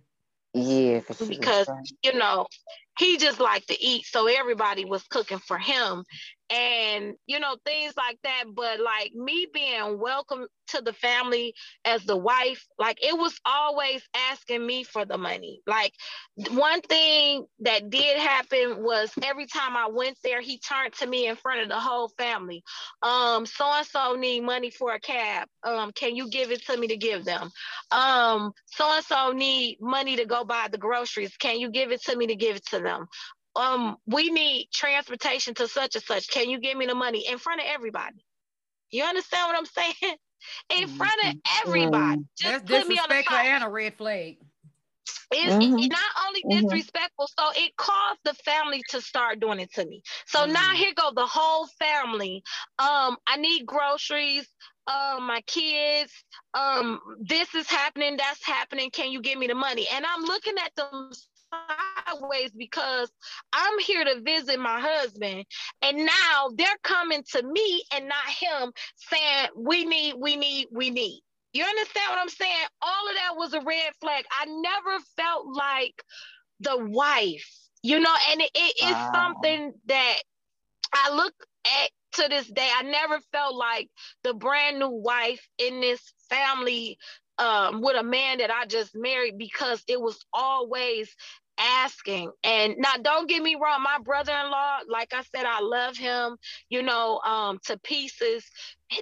Yeah, because you know he just liked to eat, so everybody was cooking for him, and you know things like that. But like me being welcome to the family as the wife like it was always asking me for the money. Like one thing that did happen was every time i went there he turned to me in front of the whole family. Um so and so need money for a cab. Um can you give it to me to give them? Um so and so need money to go buy the groceries. Can you give it to me to give it to them um, we need transportation to such and such. Can you give me the money in front of everybody? You understand what I'm saying? In mm-hmm. front of everybody. Mm-hmm. Just That's put me on the spot. and a red flag. It's mm-hmm. it, not only mm-hmm. disrespectful, so it caused the family to start doing it to me. So mm-hmm. now here go the whole family. Um, I need groceries. Um, my kids. Um, this is happening. That's happening. Can you give me the money? And I'm looking at them sideways because I'm here to visit my husband. And now they're coming to me and not him saying, we need, we need, we need. You understand what I'm saying? All of that was a red flag. I never felt like the wife, you know, and it, it is wow. something that I look at to this day. I never felt like the brand new wife in this family um, with a man that I just married because it was always asking. And now, don't get me wrong, my brother in law, like I said, I love him, you know, um, to pieces.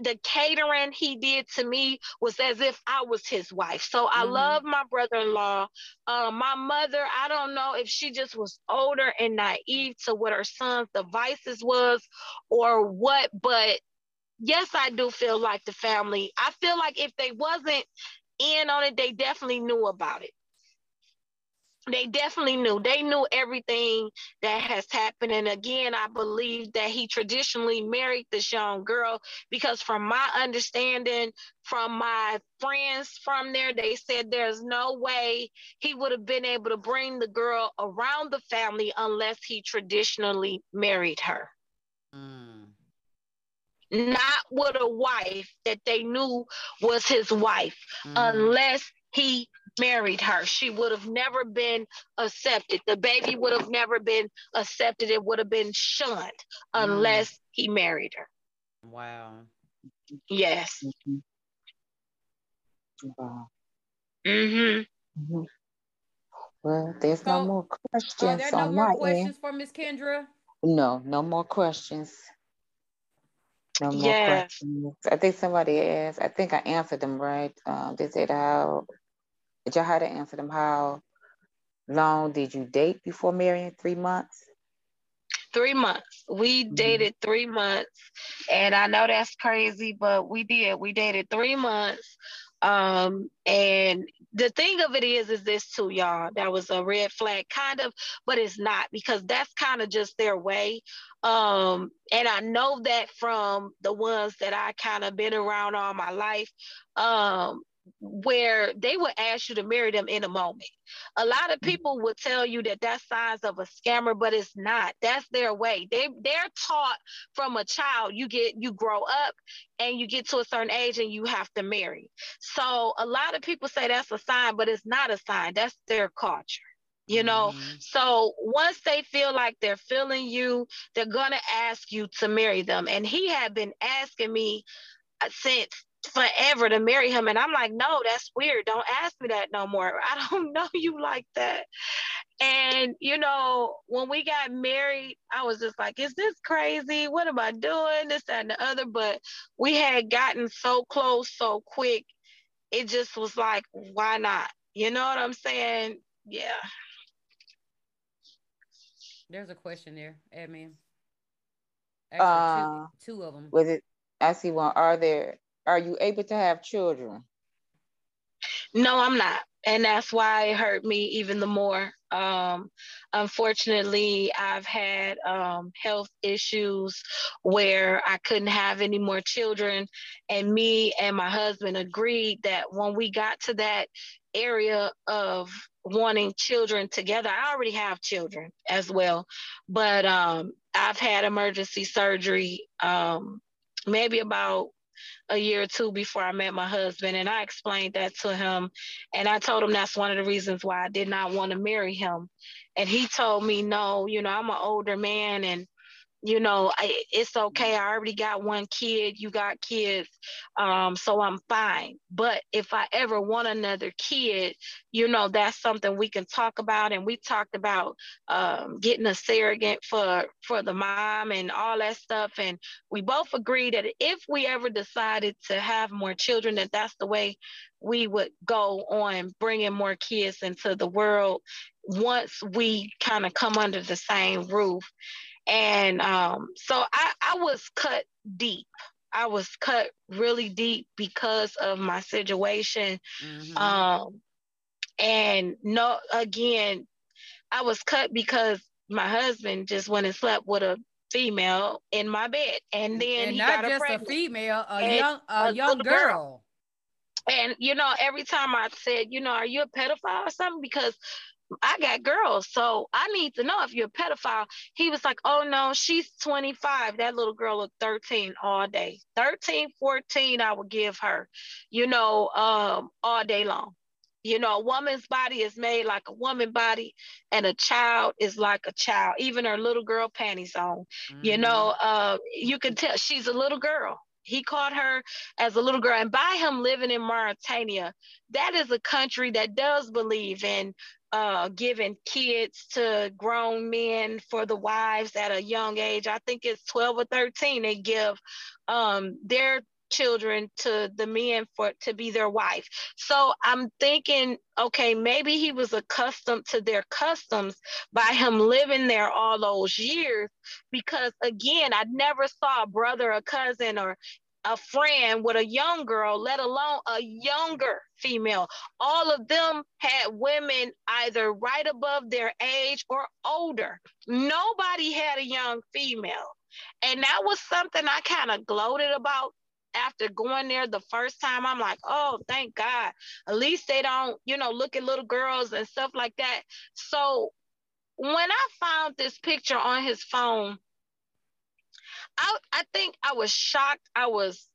The catering he did to me was as if I was his wife. So I mm-hmm. love my brother in law. Um, my mother, I don't know if she just was older and naive to what her son's devices was or what, but yes, I do feel like the family. I feel like if they wasn't in on it, they definitely knew about it they definitely knew. They knew everything that has happened. And again, I believe that he traditionally married this young girl because, from my understanding, from my friends from there, they said there's no way he would have been able to bring the girl around the family unless he traditionally married her. Mm. Not with a wife that they knew was his wife, mm. unless he married her. She would have never been accepted. The baby would have never been accepted. It would have been shunned unless mm. he married her. Wow. Yes. Mm-hmm. Wow. Mm-hmm. mm-hmm. Well, there's so, no more questions. Are there no more questions end. for Miss Kendra? No, no more questions. No more yes. questions. I think somebody asked. I think I answered them right. Um, they said how. Did y'all have to answer them? How long did you date before marrying? Three months. Three months. We mm-hmm. dated three months, and I know that's crazy, but we did. We dated three months. Um, and the thing of it is, is this too, y'all. That was a red flag, kind of, but it's not because that's kind of just their way. Um, and I know that from the ones that I kind of been around all my life. Um, where they would ask you to marry them in a moment. A lot of mm-hmm. people would tell you that that's signs of a scammer, but it's not. That's their way. They they're taught from a child. You get you grow up and you get to a certain age and you have to marry. So a lot of people say that's a sign, but it's not a sign. That's their culture you know mm-hmm. so once they feel like they're feeling you they're gonna ask you to marry them and he had been asking me uh, since forever to marry him. And I'm like, no, that's weird. Don't ask me that no more. I don't know you like that. And, you know, when we got married, I was just like, is this crazy? What am I doing? This, that, and the other. But we had gotten so close so quick. It just was like, why not? You know what I'm saying? Yeah. There's a question there, admin. Actually, uh, two, two of them. Was it? I see one. Are there are you able to have children? No, I'm not. And that's why it hurt me even the more. Um, unfortunately, I've had um, health issues where I couldn't have any more children. And me and my husband agreed that when we got to that area of wanting children together, I already have children as well. But um, I've had emergency surgery um, maybe about a year or two before I met my husband. And I explained that to him. And I told him that's one of the reasons why I did not want to marry him. And he told me, no, you know, I'm an older man and you know, I, it's okay. I already got one kid. You got kids. Um, so I'm fine. But if I ever want another kid, you know, that's something we can talk about. And we talked about um, getting a surrogate for for the mom and all that stuff. And we both agreed that if we ever decided to have more children, that that's the way we would go on bringing more kids into the world once we kind of come under the same roof. And um, so I, I was cut deep. I was cut really deep because of my situation. Mm-hmm. Um, and no, again, I was cut because my husband just went and slept with a female in my bed, and then and he not got just a female, a young, a, a young girl. girl. And you know, every time I said, you know, are you a pedophile or something? Because I got girls, so I need to know if you're a pedophile. He was like, Oh no, she's 25. That little girl looked 13 all day. 13, 14, I would give her, you know, um, all day long. You know, a woman's body is made like a woman body, and a child is like a child, even her little girl panties on. Mm-hmm. You know, uh, you can tell she's a little girl. He caught her as a little girl. And by him living in Mauritania, that is a country that does believe in uh, giving kids to grown men for the wives at a young age. I think it's 12 or 13. They give um, their children to the men for to be their wife. So I'm thinking, okay, maybe he was accustomed to their customs by him living there all those years. Because again, I never saw a brother, a cousin, or a friend with a young girl, let alone a younger female. All of them had women either right above their age or older. Nobody had a young female. And that was something I kind of gloated about after going there the first time. I'm like, oh, thank God. At least they don't, you know, look at little girls and stuff like that. So when I found this picture on his phone, I, I think I was shocked. I was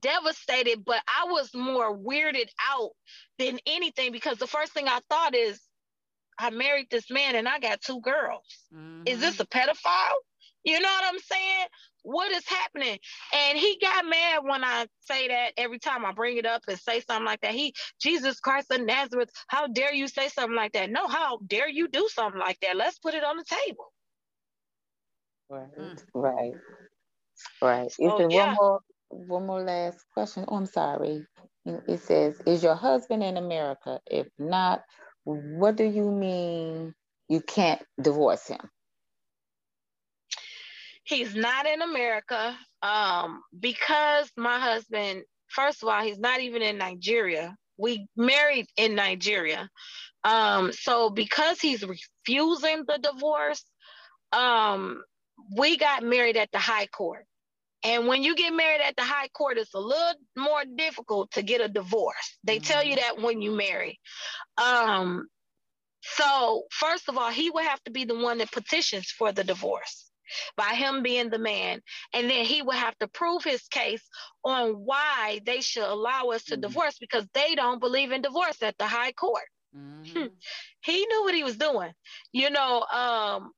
devastated, but I was more weirded out than anything because the first thing I thought is, I married this man and I got two girls. Mm-hmm. Is this a pedophile? You know what I'm saying? What is happening? And he got mad when I say that every time I bring it up and say something like that. He, Jesus Christ of Nazareth, how dare you say something like that? No, how dare you do something like that? Let's put it on the table. Right, mm. right, right. So, Is yeah. one more, one more last question? Oh, I'm sorry. It says, "Is your husband in America? If not, what do you mean you can't divorce him?" He's not in America um, because my husband, first of all, he's not even in Nigeria. We married in Nigeria. Um, so because he's refusing the divorce, um, we got married at the high court. And when you get married at the high court, it's a little more difficult to get a divorce. They mm-hmm. tell you that when you marry. Um, so, first of all, he would have to be the one that petitions for the divorce by him being the man. And then he would have to prove his case on why they should allow us to mm-hmm. divorce because they don't believe in divorce at the high court. Mm-hmm. he knew what he was doing. You know, um,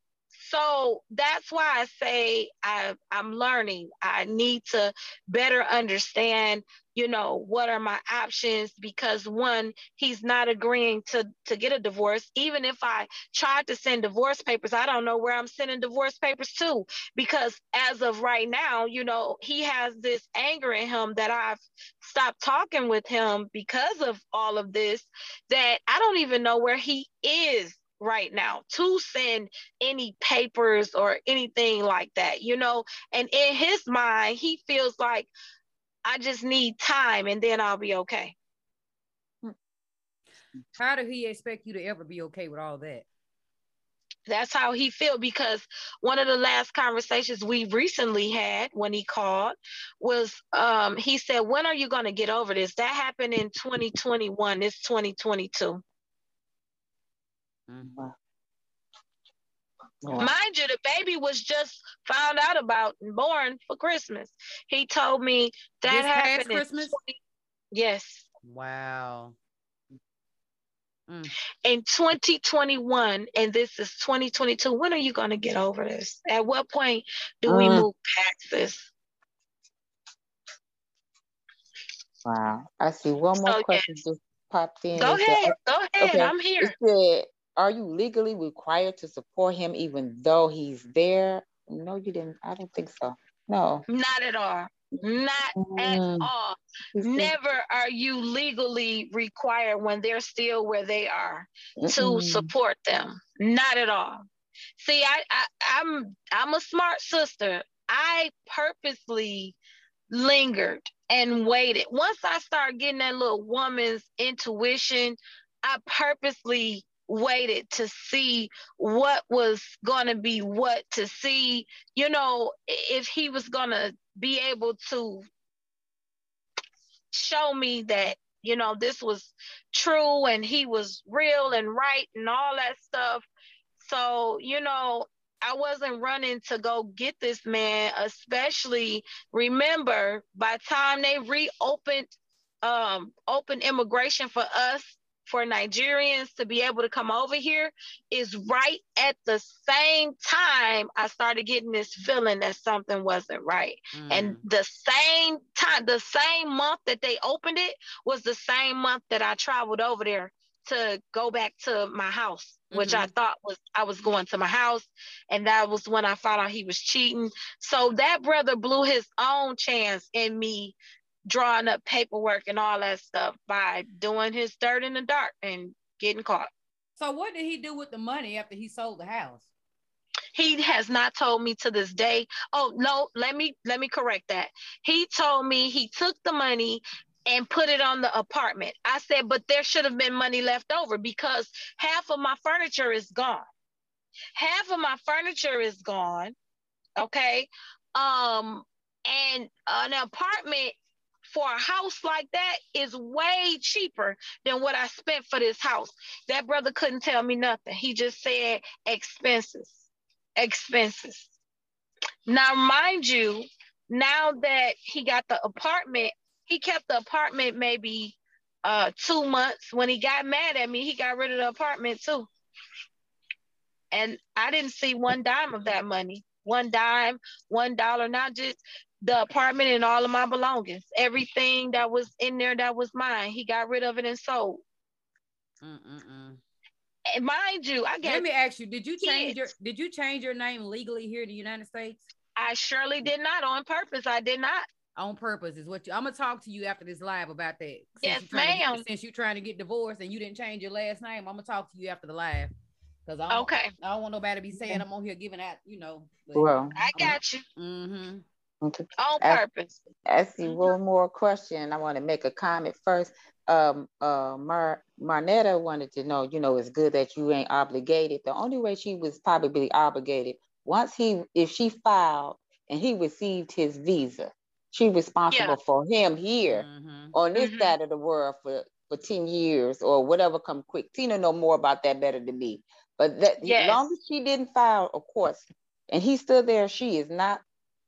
so that's why I say I, I'm learning. I need to better understand, you know, what are my options because one, he's not agreeing to to get a divorce. Even if I tried to send divorce papers, I don't know where I'm sending divorce papers to because as of right now, you know, he has this anger in him that I've stopped talking with him because of all of this that I don't even know where he is right now to send any papers or anything like that, you know. And in his mind, he feels like I just need time and then I'll be okay. How did he expect you to ever be okay with all that? That's how he feel because one of the last conversations we recently had when he called was um, he said, "When are you going to get over this?" That happened in 2021. It's 2022. Mm-hmm. Mind you, the baby was just found out about and born for Christmas. He told me that this happened Christmas. 20, yes. Wow. Mm. In 2021, and this is 2022. When are you going to get over this? At what point do mm. we move past this? Wow. I see one more so, question yes. just popped in. Go ahead. Go ahead. Okay. I'm here. It said, are you legally required to support him even though he's there? No, you didn't. I don't think so. No. Not at all. Not mm. at all. Never are you legally required when they're still where they are Mm-mm. to support them. Not at all. See, I, I I'm I'm a smart sister. I purposely lingered and waited. Once I started getting that little woman's intuition, I purposely waited to see what was going to be what to see. You know if he was going to be able to show me that you know this was true and he was real and right and all that stuff. So you know I wasn't running to go get this man, especially remember by time they reopened um open immigration for us for Nigerians to be able to come over here is right at the same time I started getting this feeling that something wasn't right. Mm. And the same time, the same month that they opened it was the same month that I traveled over there to go back to my house, which mm-hmm. I thought was I was going to my house. And that was when I found out he was cheating. So that brother blew his own chance in me drawing up paperwork and all that stuff by doing his dirt in the dark and getting caught. So what did he do with the money after he sold the house? He has not told me to this day. Oh no, let me let me correct that. He told me he took the money and put it on the apartment. I said, but there should have been money left over because half of my furniture is gone. Half of my furniture is gone. Okay. Um, and an apartment for a house like that is way cheaper than what I spent for this house. That brother couldn't tell me nothing. He just said expenses, expenses. Now, mind you, now that he got the apartment, he kept the apartment maybe uh, two months. When he got mad at me, he got rid of the apartment too. And I didn't see one dime of that money. One dime, one dollar, not just the apartment and all of my belongings. Everything that was in there that was mine, he got rid of it and sold. Mm-mm-mm. And mind you, I guess. Let me ask you: Did you change your Did you change your name legally here in the United States? I surely did not on purpose. I did not. On purpose is what you. I'm gonna talk to you after this live about that. Since yes, ma'am. Get, since you're trying to get divorced and you didn't change your last name, I'm gonna talk to you after the live. Cause I okay. I don't want nobody to be saying I'm on here giving out, you know. Well, I got you. Mm-hmm. Okay. On purpose. I see one more question. I want to make a comment first. Um, uh, Mar- Marnetta wanted to know, you know, it's good that you ain't obligated. The only way she was probably obligated once he, if she filed and he received his visa, she responsible yeah. for him here mm-hmm. on this mm-hmm. side of the world for for 10 years or whatever come quick. Tina know more about that better than me. But that yes. as long as she didn't file, of course, and he's still there, she is not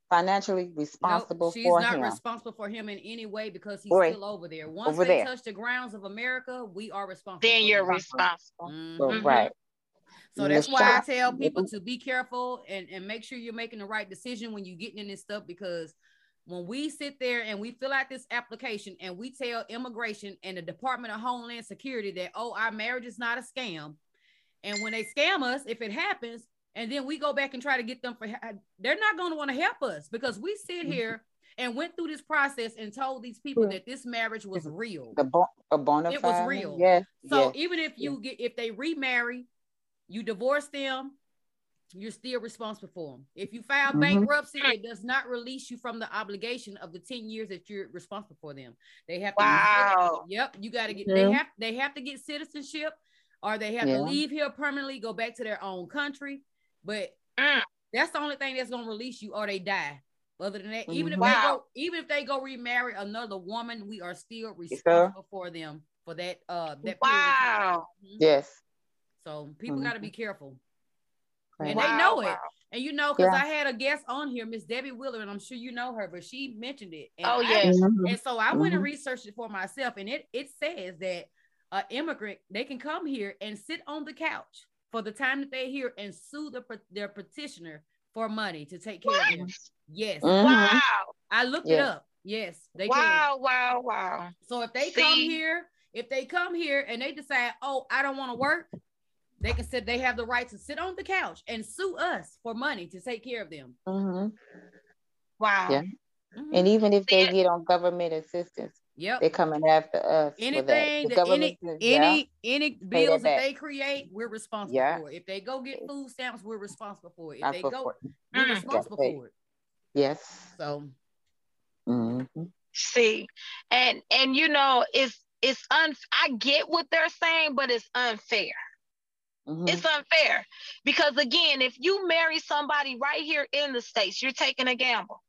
financially responsible nope, she's for not him. responsible for him in any way because he's still over there. Once over they there. touch the grounds of America, we are responsible. Then you're responsible. Mm-hmm. Right. So that's why I tell people to be careful and, and make sure you're making the right decision when you're getting in this stuff because when we sit there and we fill out this application and we tell immigration and the Department of Homeland Security that, oh, our marriage is not a scam. And when they scam us, if it happens, and then we go back and try to get them for they're not going to want to help us because we sit mm-hmm. here and went through this process and told these people that this marriage was real. The a bona It was real. Yes. So yes. even if you get if they remarry, you divorce them, you're still responsible for them. If you file mm-hmm. bankruptcy, it does not release you from the obligation of the 10 years that you're responsible for them. They have to wow. yep, you got to get they have they have to get citizenship or they have yeah. to leave here permanently, go back to their own country. But mm. that's the only thing that's gonna release you, or they die. Other than that, mm-hmm. even if wow. they go, even if they go remarry another woman, we are still responsible for them for that. Uh, that wow. Mm-hmm. Yes. So people mm-hmm. got to be careful, and wow. they know it. And you know, because yeah. I had a guest on here, Miss Debbie Wheeler, and I'm sure you know her, but she mentioned it. And oh yes. I, and so I went and mm-hmm. researched it for myself, and it it says that an immigrant they can come here and sit on the couch for the time that they're here and sue the, their petitioner for money to take care what? of them. Yes. Mm-hmm. Wow. I looked it up. Yes, they wow, can. Wow, wow, So if they See? come here, if they come here and they decide, oh, I don't want to work, they can sit, they have the right to sit on the couch and sue us for money to take care of them. Mm-hmm. Wow. Yeah. Mm-hmm. And even if they get on government assistance, Yep. They're coming after us. Anything that, any any any bills that, that they create, we're responsible yeah. for. If they go get food stamps, we're responsible for it. If they go, we're mm. responsible for it. Yes. So mm-hmm. see, and and you know, it's it's un I get what they're saying, but it's unfair. Mm-hmm. It's unfair because again, if you marry somebody right here in the States, you're taking a gamble.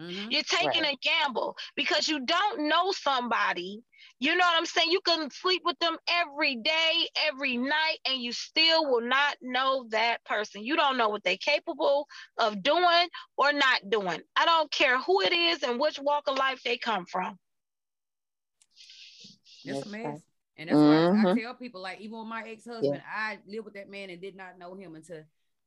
Mm-hmm. You're taking right. a gamble because you don't know somebody. You know what I'm saying? You can sleep with them every day, every night, and you still will not know that person. You don't know what they're capable of doing or not doing. I don't care who it is and which walk of life they come from. It's amazing. And that's mm-hmm. why I, I, tell people, like, even with my ex-husband, yeah. I lived with that man and did not know him until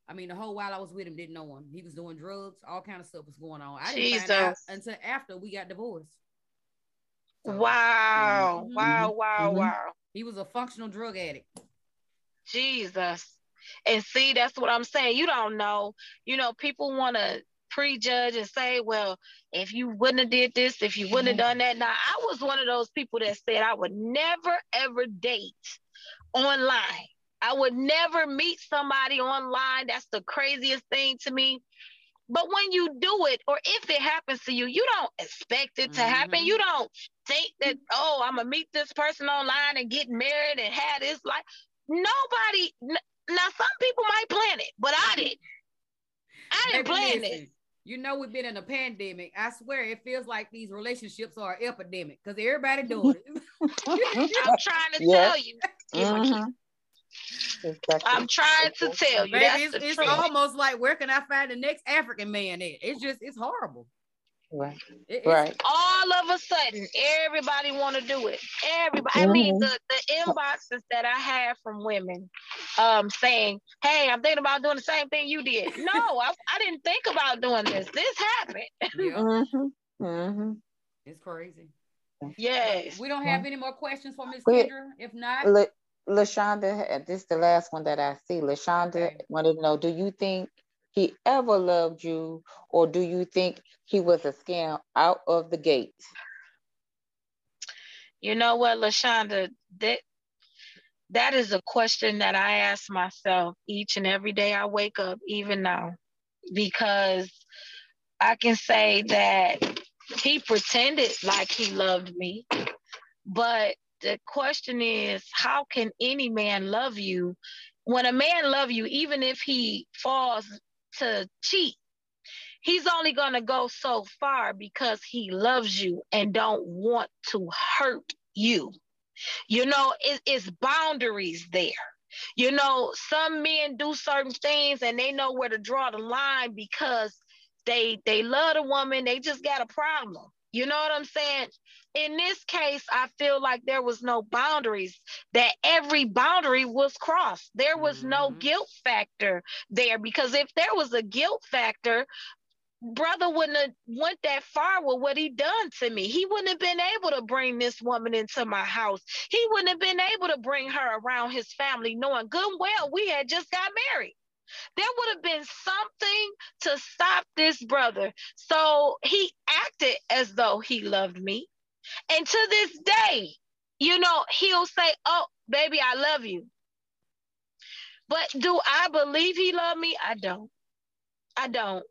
I mean, the whole while I was with him, didn't know him. He was doing drugs, all kind of stuff was going on. I didn't Jesus. find out until after we got divorced. So, wow, mm-hmm. wow, wow, mm-hmm. wow. He was a functional drug addict. Jesus. And see, that's what I'm saying. You don't know. You know, people want to prejudge and say, well, if you wouldn't have did this, if you wouldn't have done that. Now, I was one of those people that said I would never ever date online. I would never meet somebody online. That's the craziest thing to me. But when you do it, or if it happens to you, you don't expect it to mm-hmm. happen. You don't think that, oh, I'm gonna meet this person online and get married and have this life. Nobody. Now, some people might plan it, but I didn't. I didn't plan it. You know, we've been in a pandemic. I swear it feels like these relationships are epidemic because everybody doing it. I'm trying to tell you. Mm-hmm. I'm trying to tell you. Baby, it's, it's almost like where can I find the next African man at? It's just it's horrible. Right. right. All of a sudden, everybody want to do it. Everybody. Mm-hmm. I mean, mm-hmm. the, the inboxes that I have from women um, saying, hey, I'm thinking about doing the same thing you did. No, I, I didn't think about doing this. This happened. Yeah. mm-hmm. Mm-hmm. It's crazy. Yes. We don't have any more questions for Ms. Kendra. If not, La- Lashonda, this is the last one that I see. Lashonda wanted to know: Do you think he ever loved you, or do you think he was a scam out of the gate? You know what, Lashonda, that that is a question that I ask myself each and every day I wake up, even now, because I can say that he pretended like he loved me, but the question is, how can any man love you when a man love you, even if he falls to cheat, he's only going to go so far because he loves you and don't want to hurt you. You know, it, it's boundaries there. You know, some men do certain things and they know where to draw the line because they they love a woman, they just got a problem. You know what I'm saying? In this case, I feel like there was no boundaries, that every boundary was crossed. There was mm-hmm. no guilt factor there because if there was a guilt factor, brother wouldn't have went that far with what he done to me. He wouldn't have been able to bring this woman into my house. He wouldn't have been able to bring her around his family, knowing good and well we had just got married. There would have been something to stop this brother. So he acted as though he loved me. And to this day, you know, he'll say, Oh, baby, I love you. But do I believe he loved me? I don't. I don't.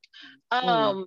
Mm. Um,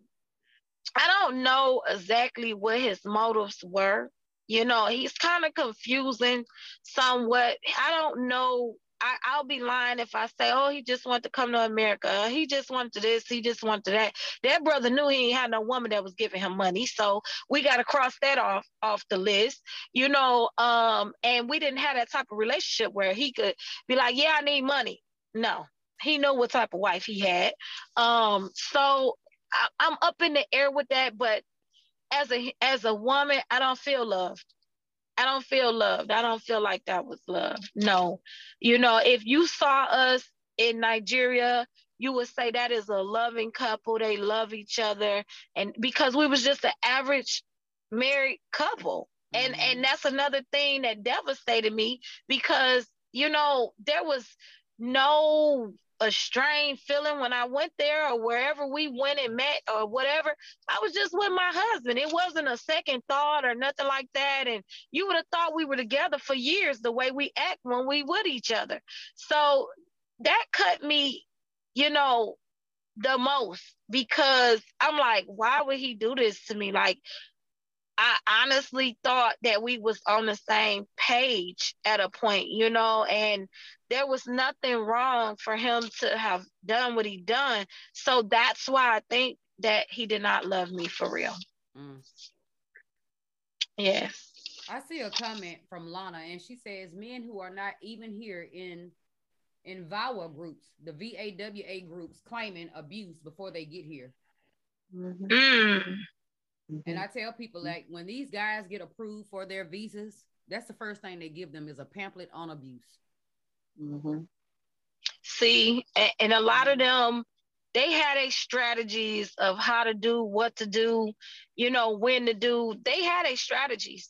I don't know exactly what his motives were. You know, he's kind of confusing somewhat. I don't know I, will be lying if I say, oh, he just wanted to come to America. He just wanted this. He just wanted that. That brother knew he ain't had no woman that was giving him money. So we got to cross that off off the list, you know. Um, and we didn't have that type of relationship where he could be like, yeah, I need money. No, he know what type of wife he had. Um, so I, I'm up in the air with that, but as a as a woman, I don't feel loved. I don't feel loved. I don't feel like that was love. No. You know, if you saw us in Nigeria, you would say that is a loving couple. They love each other. And because we was just an average married couple. And mm-hmm. and that's another thing that devastated me because, you know, there was no a strange feeling when I went there or wherever we went and met or whatever. I was just with my husband. It wasn't a second thought or nothing like that. And you would have thought we were together for years the way we act when we with each other. So that cut me, you know, the most because I'm like, why would he do this to me? Like, I honestly thought that we was on the same page at a point, you know, and there was nothing wrong for him to have done what he done. So that's why I think that he did not love me for real. Mm. Yes. I see a comment from Lana, and she says men who are not even here in in VAWA groups, the VAWA groups, claiming abuse before they get here. Mm-hmm. Mm. And I tell people like when these guys get approved for their visas, that's the first thing they give them is a pamphlet on abuse. Mm-hmm. See, and, and a lot of them, they had a strategies of how to do, what to do, you know, when to do. They had a strategies.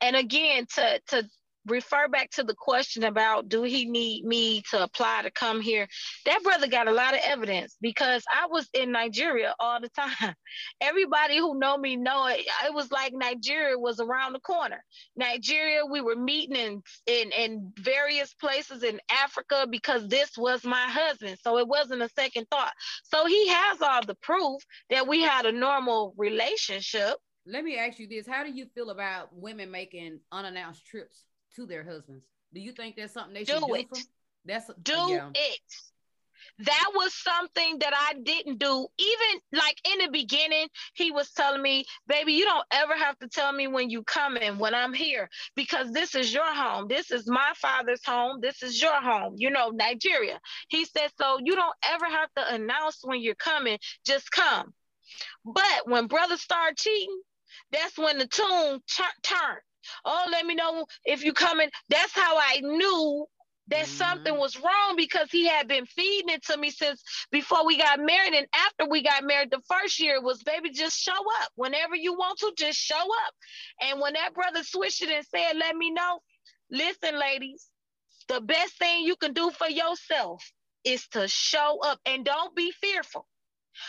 And again, to to refer back to the question about do he need me to apply to come here? That brother got a lot of evidence because i was in nigeria all the time. Everybody who know me know it. It was like nigeria was around the corner. Nigeria we were meeting in in, in various places in africa because this was my husband. So it wasn't a second thought. So he has all the proof that we had a normal relationship. Let me ask you this. How do you feel about women making unannounced trips to their husbands. Do you think that's something they should do? do it. From? That's uh, do yeah. it. That was something that I didn't do. Even like in the beginning, he was telling me, baby, you don't ever have to tell me when you coming, when I'm here, because this is your home. This is my father's home. This is your home, you know, Nigeria. He said, so you don't ever have to announce when you're coming, just come. But when brothers start cheating, that's when the tune ch- turned. Oh, let me know if you coming. That's how I knew that mm-hmm. something was wrong because he had been feeding it to me since before we got married and after we got married the first year was baby just show up whenever you want to just show up and when that brother switched it and said let me know listen ladies the best thing you can do for yourself is to show up and don't be fearful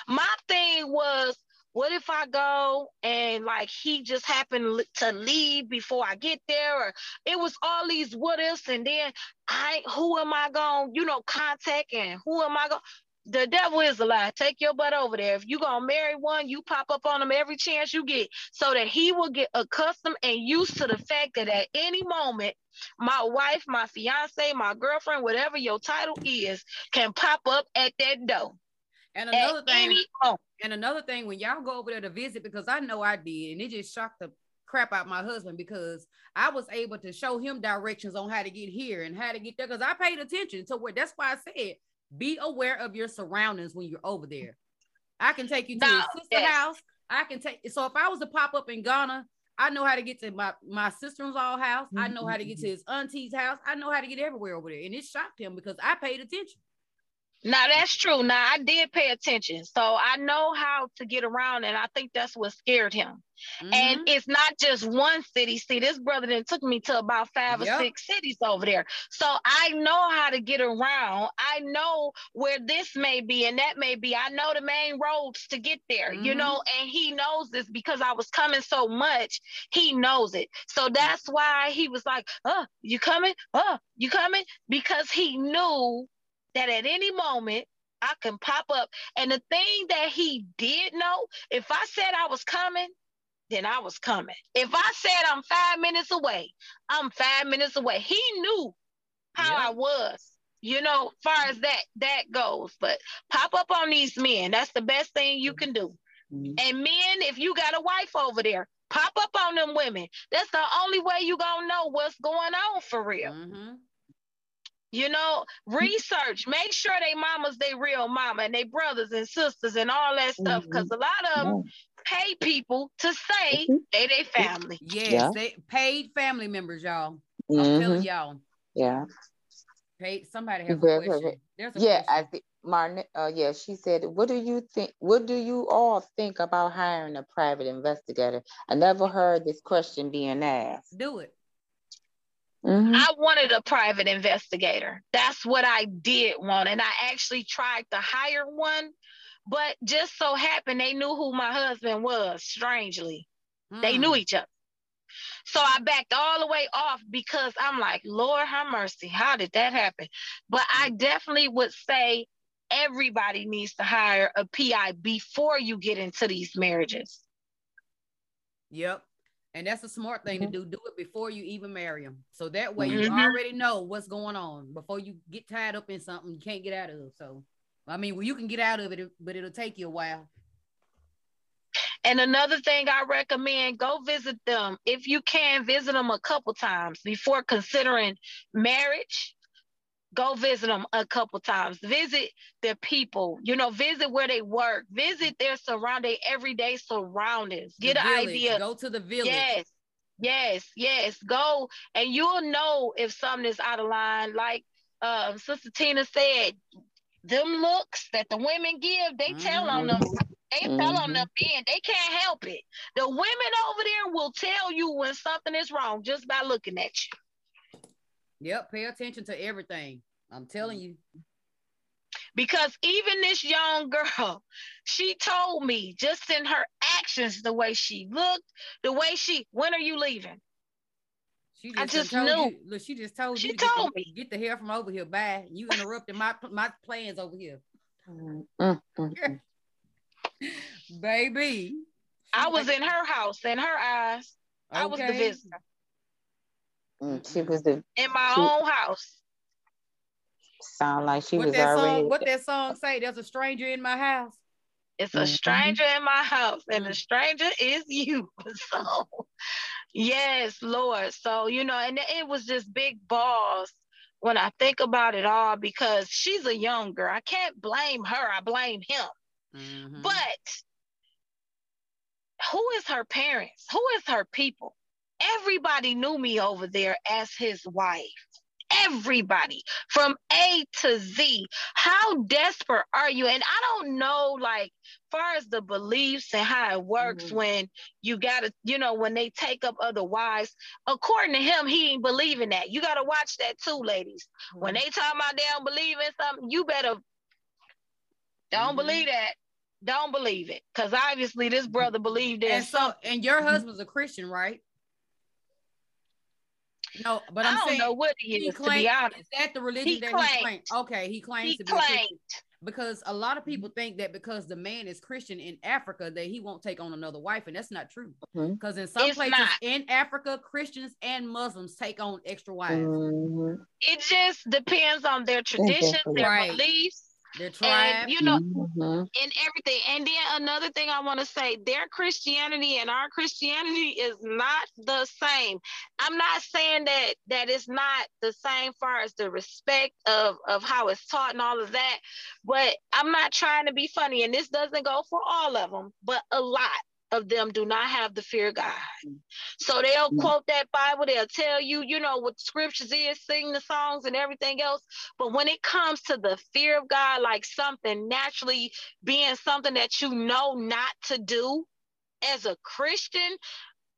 my thing was what if I go and like he just happened to leave before I get there? Or it was all these what ifs, and then I who am I going, you know, contact and who am I going? The devil is a lie. Take your butt over there. If you gonna marry one, you pop up on him every chance you get, so that he will get accustomed and used to the fact that at any moment, my wife, my fiance, my girlfriend, whatever your title is, can pop up at that door. And another thing, and another thing, when y'all go over there to visit, because I know I did, and it just shocked the crap out my husband because I was able to show him directions on how to get here and how to get there because I paid attention to where that's why I said be aware of your surroundings when you're over there. I can take you to no, your sister yes. house. I can take so if I was to pop up in Ghana, I know how to get to my, my sister-in-law house. Mm-hmm. I know how to get to his auntie's house. I know how to get everywhere over there. And it shocked him because I paid attention. Now that's true. Now I did pay attention. So I know how to get around, and I think that's what scared him. Mm-hmm. And it's not just one city. See, this brother then took me to about five yep. or six cities over there. So I know how to get around. I know where this may be and that may be. I know the main roads to get there, mm-hmm. you know, and he knows this because I was coming so much. He knows it. So that's why he was like, Oh, you coming? Oh, you coming? Because he knew that at any moment I can pop up. And the thing that he did know, if I said I was coming, then I was coming. If I said I'm five minutes away, I'm five minutes away. He knew how yeah. I was, you know, far as that that goes. But pop up on these men. That's the best thing you can do. Mm-hmm. And men, if you got a wife over there, pop up on them women. That's the only way you gonna know what's going on for real. Mm-hmm. You know, research, make sure they mamas, they real mama and they brothers and sisters and all that stuff. Mm-hmm. Cause a lot of them pay people to say mm-hmm. they they family. Yes, yeah. they paid family members, y'all. I'm mm-hmm. telling y'all. Yeah. Paid somebody have a question. There's a yeah, question. I think Martin, uh, yeah, she said, what do you think, what do you all think about hiring a private investigator? I never heard this question being asked. Do it. Mm-hmm. I wanted a private investigator. That's what I did want. And I actually tried to hire one, but just so happened they knew who my husband was, strangely. Mm. They knew mm. each other. So I backed all the way off because I'm like, Lord have mercy. How did that happen? But I definitely would say everybody needs to hire a PI before you get into these marriages. Yep. And that's a smart thing mm-hmm. to do. Do it before you even marry them. So that way you mm-hmm. already know what's going on before you get tied up in something you can't get out of. So, I mean, well, you can get out of it, but it'll take you a while. And another thing I recommend go visit them. If you can, visit them a couple times before considering marriage go visit them a couple times. Visit their people. You know visit where they work. Visit their surrounding everyday surroundings. Get an idea. Go to the village. Yes. Yes. Yes. Go and you'll know if something is out of line. Like uh, sister tina said them looks that the women give they mm-hmm. tell on them. They mm-hmm. tell on them being they can't help it. The women over there will tell you when something is wrong just by looking at you Yep, pay attention to everything. I'm telling you. Because even this young girl, she told me just in her actions, the way she looked, the way she, when are you leaving? She just I just knew. You, look, she just told she you. She told get me. Get the hair from over here. Bye. You interrupted my my plans over here. Baby. I was in her house, in her eyes. Okay. I was the visitor. Mm, she was the in my she, own house. Sound like she what was that already. Song, what that song say? There's a stranger in my house. It's a mm-hmm. stranger in my house, and the stranger is you. So, yes, Lord. So you know, and it was just big balls when I think about it all because she's a young girl. I can't blame her. I blame him. Mm-hmm. But who is her parents? Who is her people? Everybody knew me over there as his wife. Everybody from A to Z. How desperate are you? And I don't know, like, far as the beliefs and how it works mm-hmm. when you gotta, you know, when they take up other wives. According to him, he ain't believing that. You gotta watch that too, ladies. Mm-hmm. When they talk about they don't believe in something, you better don't mm-hmm. believe that don't believe it because obviously this brother believed in and so and your mm-hmm. husband's a christian right no but i'm I don't saying know what he, he is claimed, to be honest is that the religion he that claimed. he claimed okay he claims he to claimed. be because a lot of people think that because the man is christian in africa that he won't take on another wife and that's not true because mm-hmm. in some it's places not. in africa christians and muslims take on extra wives mm-hmm. it just depends on their traditions their right. beliefs their tribe, and, you know, mm-hmm. and everything. And then another thing I want to say, their Christianity and our Christianity is not the same. I'm not saying that that it's not the same far as the respect of of how it's taught and all of that, but I'm not trying to be funny. And this doesn't go for all of them, but a lot of them do not have the fear of God. So they'll mm-hmm. quote that Bible, they'll tell you, you know, what scriptures is, sing the songs and everything else. But when it comes to the fear of God, like something naturally being something that you know not to do as a Christian,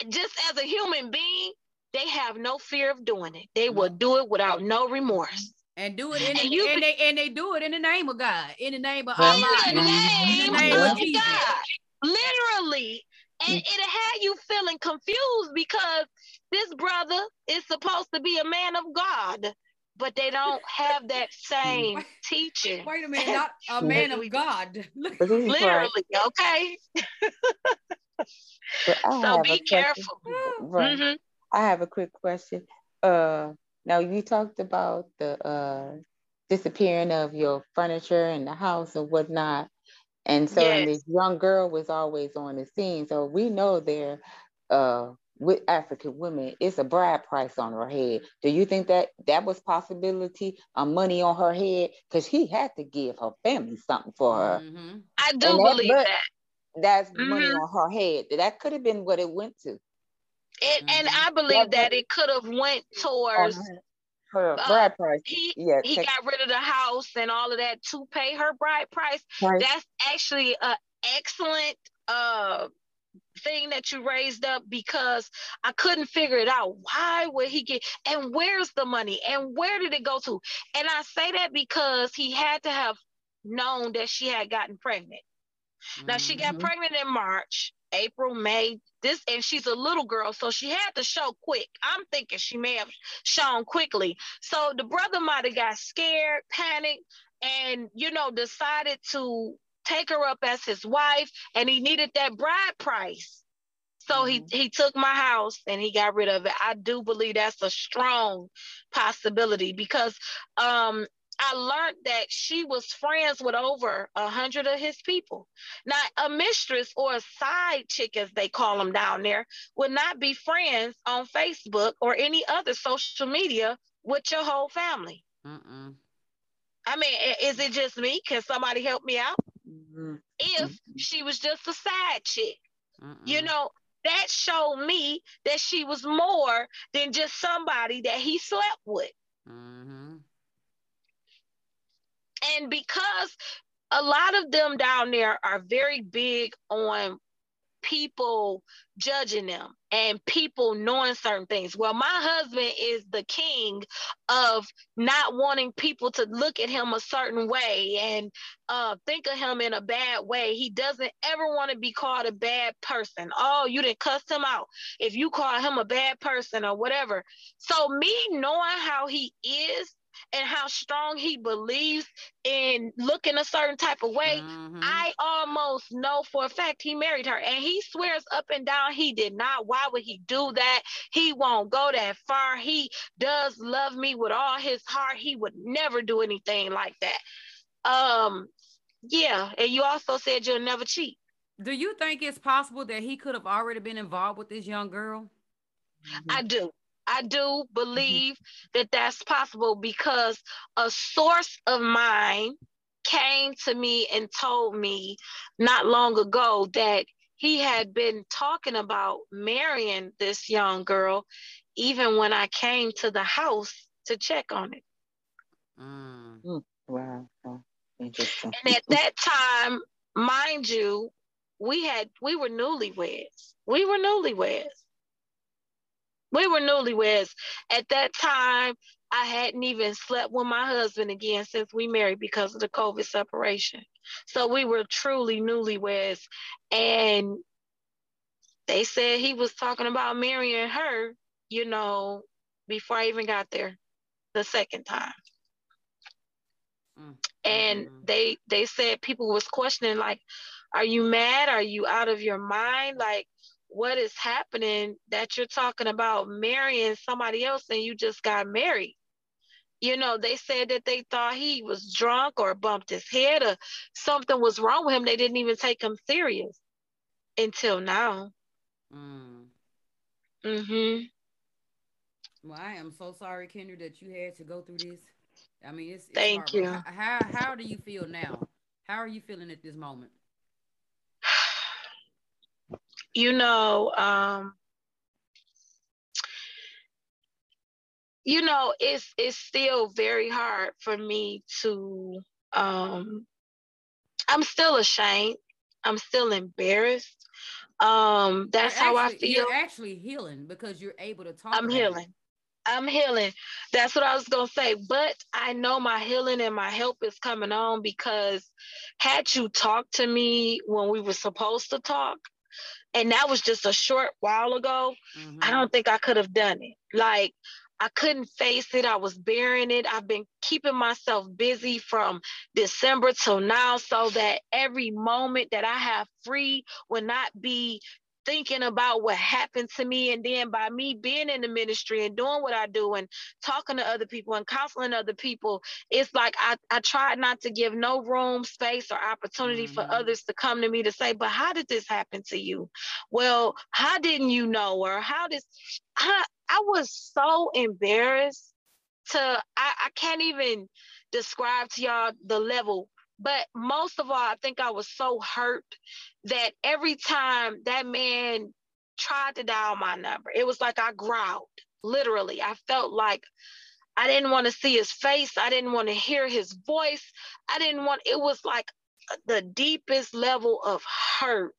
just as a human being, they have no fear of doing it. They will do it without no remorse and do it in and, the, you, and, they, and they do it in the name of God, in the name of Allah, in the name, in the name of Jesus. God literally. And mm. it had you feeling confused because this brother is supposed to be a man of God, but they don't have that same teaching. Wait a minute, not a man of God. literally, okay? so be careful. Right. Mm-hmm. I have a quick question. Uh, now you talked about the uh, disappearing of your furniture in the house and whatnot. And so yes. this young girl was always on the scene. So we know there uh with African women, it's a bride price on her head. Do you think that that was possibility of money on her head? Because he had to give her family something for her. Mm-hmm. I do that, believe that. That's mm-hmm. money on her head. That could have been what it went to. It, mm-hmm. And I believe that, that it could have went towards her uh, bride price. He yeah, he got rid of the house and all of that to pay her bride price. Right. That's actually an excellent uh thing that you raised up because I couldn't figure it out. Why would he get and where's the money and where did it go to? And I say that because he had to have known that she had gotten pregnant. Mm-hmm. Now she got mm-hmm. pregnant in March. April, May, this, and she's a little girl, so she had to show quick. I'm thinking she may have shown quickly. So the brother might have got scared, panicked, and you know, decided to take her up as his wife, and he needed that bride price. So mm-hmm. he he took my house and he got rid of it. I do believe that's a strong possibility because um I learned that she was friends with over a hundred of his people. Now, a mistress or a side chick, as they call them down there, would not be friends on Facebook or any other social media with your whole family. Mm-mm. I mean, is it just me? Can somebody help me out? Mm-hmm. If she was just a side chick, Mm-mm. you know, that showed me that she was more than just somebody that he slept with. Mm-hmm. And because a lot of them down there are very big on people judging them and people knowing certain things. Well, my husband is the king of not wanting people to look at him a certain way and uh, think of him in a bad way. He doesn't ever want to be called a bad person. Oh, you didn't cuss him out if you call him a bad person or whatever. So, me knowing how he is and how strong he believes in looking a certain type of way, mm-hmm. I almost know for a fact he married her. And he swears up and down he did not. Why would he do that? He won't go that far. He does love me with all his heart. He would never do anything like that. Um, yeah. And you also said you'll never cheat. Do you think it's possible that he could have already been involved with this young girl? I do. I do mm-hmm. believe mm-hmm. that that's possible because a source of mine came to me and told me not long ago that he had been talking about marrying this young girl even when I came to the house to check on it. Mm. mm. Wow. Interesting. And at that time, mind you, we had we were newlyweds. We were newlyweds. We were newlyweds. At that time, I hadn't even slept with my husband again since we married because of the COVID separation. So we were truly newlyweds. And they said he was talking about marrying her, you know, before I even got there the second time. Mm-hmm. And they they said people was questioning like, are you mad? Are you out of your mind? Like, what is happening that you're talking about marrying somebody else and you just got married? You know, they said that they thought he was drunk or bumped his head or something was wrong with him. They didn't even take him serious until now. Mm. Mm-hmm. Well, I am so sorry, Kendra, that you had to go through this. I mean, it's, it's thank you. How, how how do you feel now? How are you feeling at this moment? You know, um, you know, it's it's still very hard for me to um I'm still ashamed. I'm still embarrassed. Um, that's actually, how I feel. You're actually healing because you're able to talk. I'm healing. It. I'm healing. That's what I was gonna say. But I know my healing and my help is coming on because had you talked to me when we were supposed to talk, and that was just a short while ago, mm-hmm. I don't think I could have done it. Like I couldn't face it. I was bearing it. I've been keeping myself busy from December till now so that every moment that I have free will not be thinking about what happened to me. And then by me being in the ministry and doing what I do and talking to other people and counseling other people, it's like I, I tried not to give no room, space, or opportunity mm-hmm. for others to come to me to say, but how did this happen to you? Well, how didn't you know? Or how did I I was so embarrassed to I, I can't even describe to y'all the level but most of all, I think I was so hurt that every time that man tried to dial my number, it was like I growled. Literally, I felt like I didn't want to see his face. I didn't want to hear his voice. I didn't want, it was like the deepest level of hurt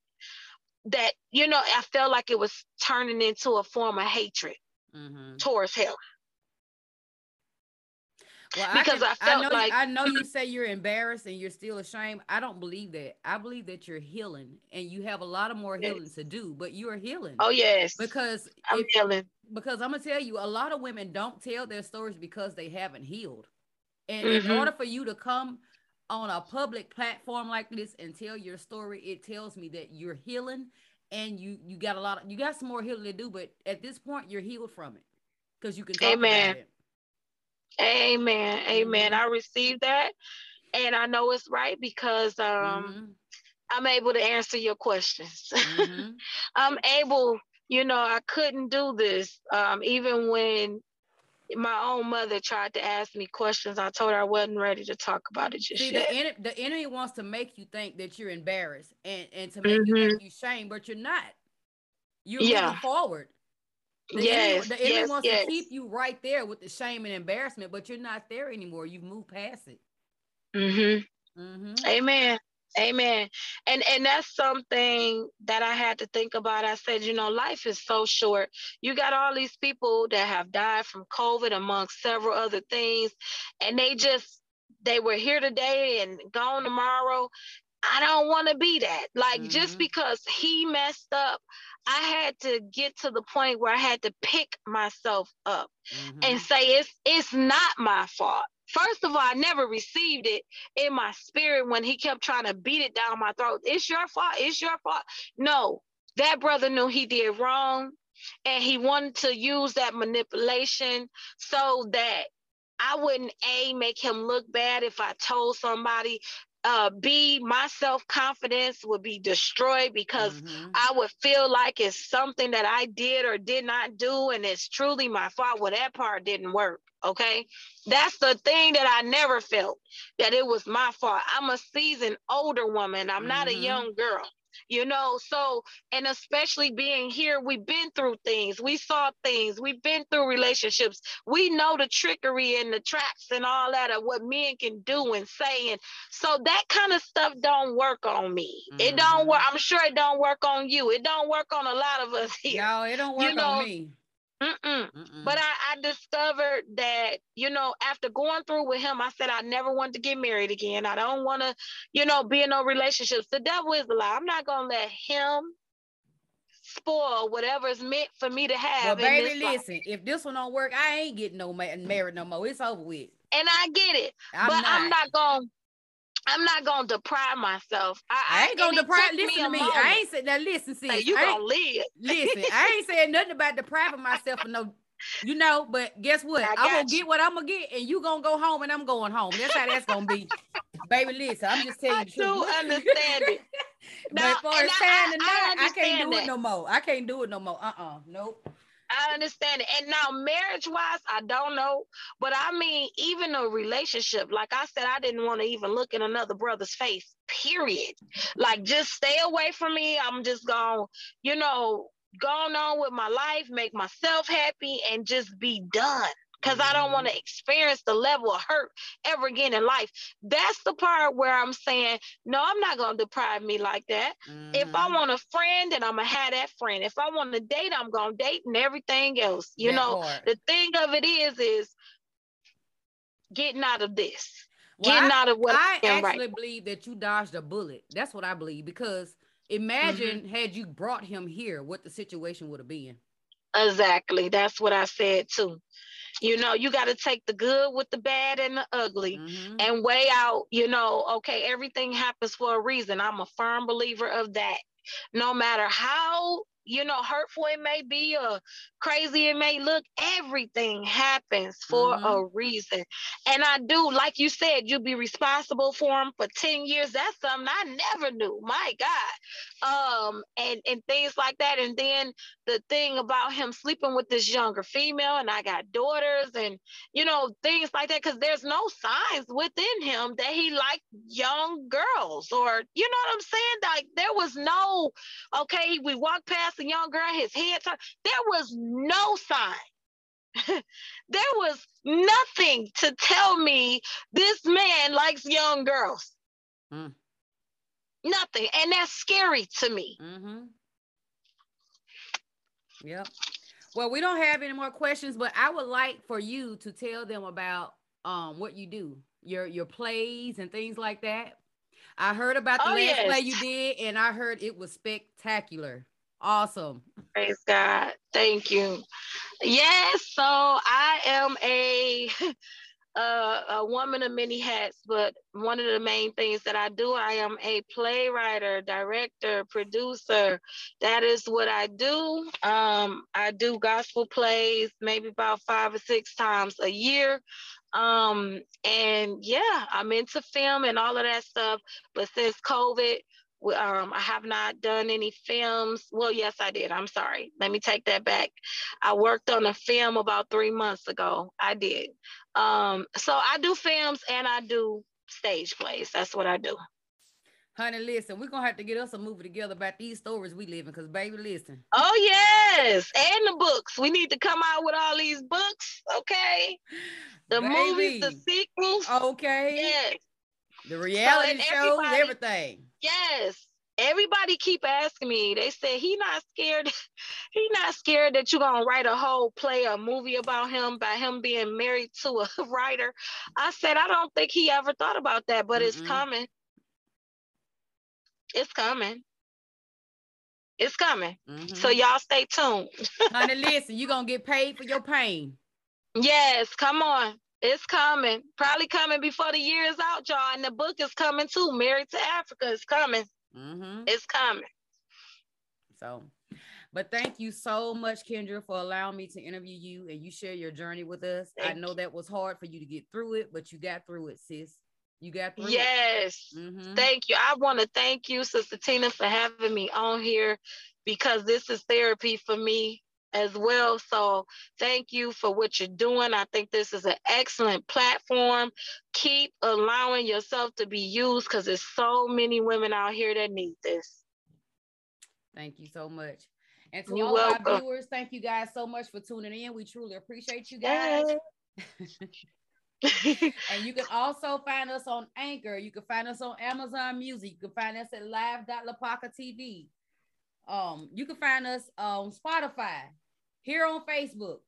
that, you know, I felt like it was turning into a form of hatred mm-hmm. towards him. Well, because I, can, I, I know like you, I know you say you're embarrassed and you're still ashamed. I don't believe that. I believe that you're healing and you have a lot of more yes. healing to do, but you are healing. Oh yes. Because I'm if, healing. Because I'm gonna tell you, a lot of women don't tell their stories because they haven't healed. And mm-hmm. in order for you to come on a public platform like this and tell your story, it tells me that you're healing and you you got a lot of you got some more healing to do, but at this point you're healed from it because you can talk Amen. about it. Amen. Amen. I received that. And I know it's right because um, mm-hmm. I'm able to answer your questions. Mm-hmm. I'm able, you know, I couldn't do this um, even when my own mother tried to ask me questions. I told her I wasn't ready to talk about it just See, yet. The, en- the enemy wants to make you think that you're embarrassed and, and to make mm-hmm. you you shame, but you're not. You're yeah. moving forward. The yes, enemy, the enemy yes, wants yes. to keep you right there with the shame and embarrassment, but you're not there anymore. You've moved past it. Mm-hmm. Mm-hmm. Amen. Amen. And and that's something that I had to think about. I said, you know, life is so short. You got all these people that have died from COVID amongst several other things, and they just they were here today and gone tomorrow. I don't want to be that. Like mm-hmm. just because he messed up, I had to get to the point where I had to pick myself up mm-hmm. and say it's it's not my fault. First of all, I never received it in my spirit when he kept trying to beat it down my throat. It's your fault. It's your fault. No, that brother knew he did wrong and he wanted to use that manipulation so that I wouldn't a make him look bad if I told somebody uh, B, my self confidence would be destroyed because mm-hmm. I would feel like it's something that I did or did not do, and it's truly my fault. Well, that part didn't work. Okay. That's the thing that I never felt that it was my fault. I'm a seasoned older woman, I'm mm-hmm. not a mm-hmm. young girl. You know. So, and especially being here, we've been through things, we saw things, we've been through relationships, we know the trickery and the traps and all that of what men can do and say. And so that kind of stuff don't work on me. Mm-hmm. It don't work. I'm sure it don't work on you. It don't work on a lot of us here. No, it don't work you know, on me. Mm-mm. Mm-mm. But I, I discovered that, you know, after going through with him, I said I never want to get married again. I don't want to, you know, be in no relationships. The devil is a lie. I'm not gonna let him spoil whatever is meant for me to have. Well, baby, listen, life. if this one don't work, I ain't getting no ma- married no more. It's over with. And I get it, I'm but not. I'm not gonna I'm not gonna deprive myself. I, I ain't gonna deprive. Listen to me. Moment. I ain't said now. Listen, sis. Hey, you I gonna live? Listen, I ain't saying nothing about depriving myself of no. You know, but guess what? I'm gonna you. get what I'm gonna get, and you gonna go home, and I'm going home. That's how that's gonna be, baby. Listen, I'm just telling you. I do understand it. but as far as time tonight, I, I, can't do that. it no more. I can't do it no more. Uh uh Nope. I understand it. And now, marriage wise, I don't know. But I mean, even a relationship, like I said, I didn't want to even look in another brother's face, period. Like, just stay away from me. I'm just going, you know, going on with my life, make myself happy, and just be done because I don't want to experience the level of hurt ever again in life. That's the part where I'm saying, no, I'm not going to deprive me like that. Mm-hmm. If I mm-hmm. want a friend, then I'm going to have that friend. If I want to date, I'm going to date and everything else. You that know, part. the thing of it is, is getting out of this. Well, getting I, out of what I actually right. believe that you dodged a bullet. That's what I believe because imagine mm-hmm. had you brought him here, what the situation would have been. Exactly. That's what I said too. You know, you got to take the good with the bad and the ugly mm-hmm. and weigh out, you know, okay, everything happens for a reason. I'm a firm believer of that. No matter how you know, hurtful it may be or crazy it may look, everything happens for mm-hmm. a reason. And I do, like you said, you'll be responsible for them for 10 years. That's something I never knew. My God. Um, and, and things like that. And then the thing about him sleeping with this younger female, and I got daughters and you know, things like that, because there's no signs within him that he liked young girls, or you know what I'm saying? Like there was no, okay, we walked past a young girl, his head turned. There was no sign. there was nothing to tell me this man likes young girls. Mm. Nothing. And that's scary to me. Mm-hmm. Yep. Well, we don't have any more questions, but I would like for you to tell them about um what you do, your your plays and things like that. I heard about the oh, last yes. play you did, and I heard it was spectacular. Awesome. Praise God. Thank you. Yes, so I am a uh, a woman of many hats, but one of the main things that I do, I am a playwright, director, producer. That is what I do. Um, I do gospel plays maybe about five or six times a year. Um, and yeah, I'm into film and all of that stuff. But since COVID, um, I have not done any films. Well, yes, I did. I'm sorry. Let me take that back. I worked on a film about three months ago. I did. Um, so I do films and I do stage plays. That's what I do. Honey, listen, we're gonna have to get us a movie together about these stories we live in, because baby, listen. Oh yes, and the books. We need to come out with all these books, okay? The baby. movies, the sequels. Okay. Yes. The reality so, shows, everything. Yes. Everybody keep asking me. They say he not scared. he not scared that you're gonna write a whole play, a movie about him, by him being married to a writer. I said I don't think he ever thought about that, but mm it's coming. It's coming. It's coming. Mm-hmm. So y'all stay tuned. Honey, listen, you're gonna get paid for your pain. Yes, come on. It's coming. Probably coming before the year is out, y'all. And the book is coming too. Married to Africa is coming. Mm-hmm. It's coming. So, but thank you so much, Kendra, for allowing me to interview you and you share your journey with us. Thank I know that was hard for you to get through it, but you got through it, sis. You got through yes. it. Yes. Mm-hmm. Thank you. I want to thank you, Sister Tina, for having me on here because this is therapy for me as well. So thank you for what you're doing. I think this is an excellent platform. Keep allowing yourself to be used because there's so many women out here that need this. Thank you so much. And to You're all welcome. our viewers, thank you guys so much for tuning in. We truly appreciate you guys. and you can also find us on Anchor. You can find us on Amazon Music. You can find us at live.lapaka TV. Um, you can find us on Spotify, here on Facebook.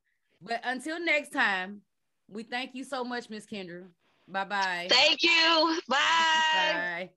But until next time, we thank you so much, Miss Kendra. Bye bye. Thank you. Bye. Bye.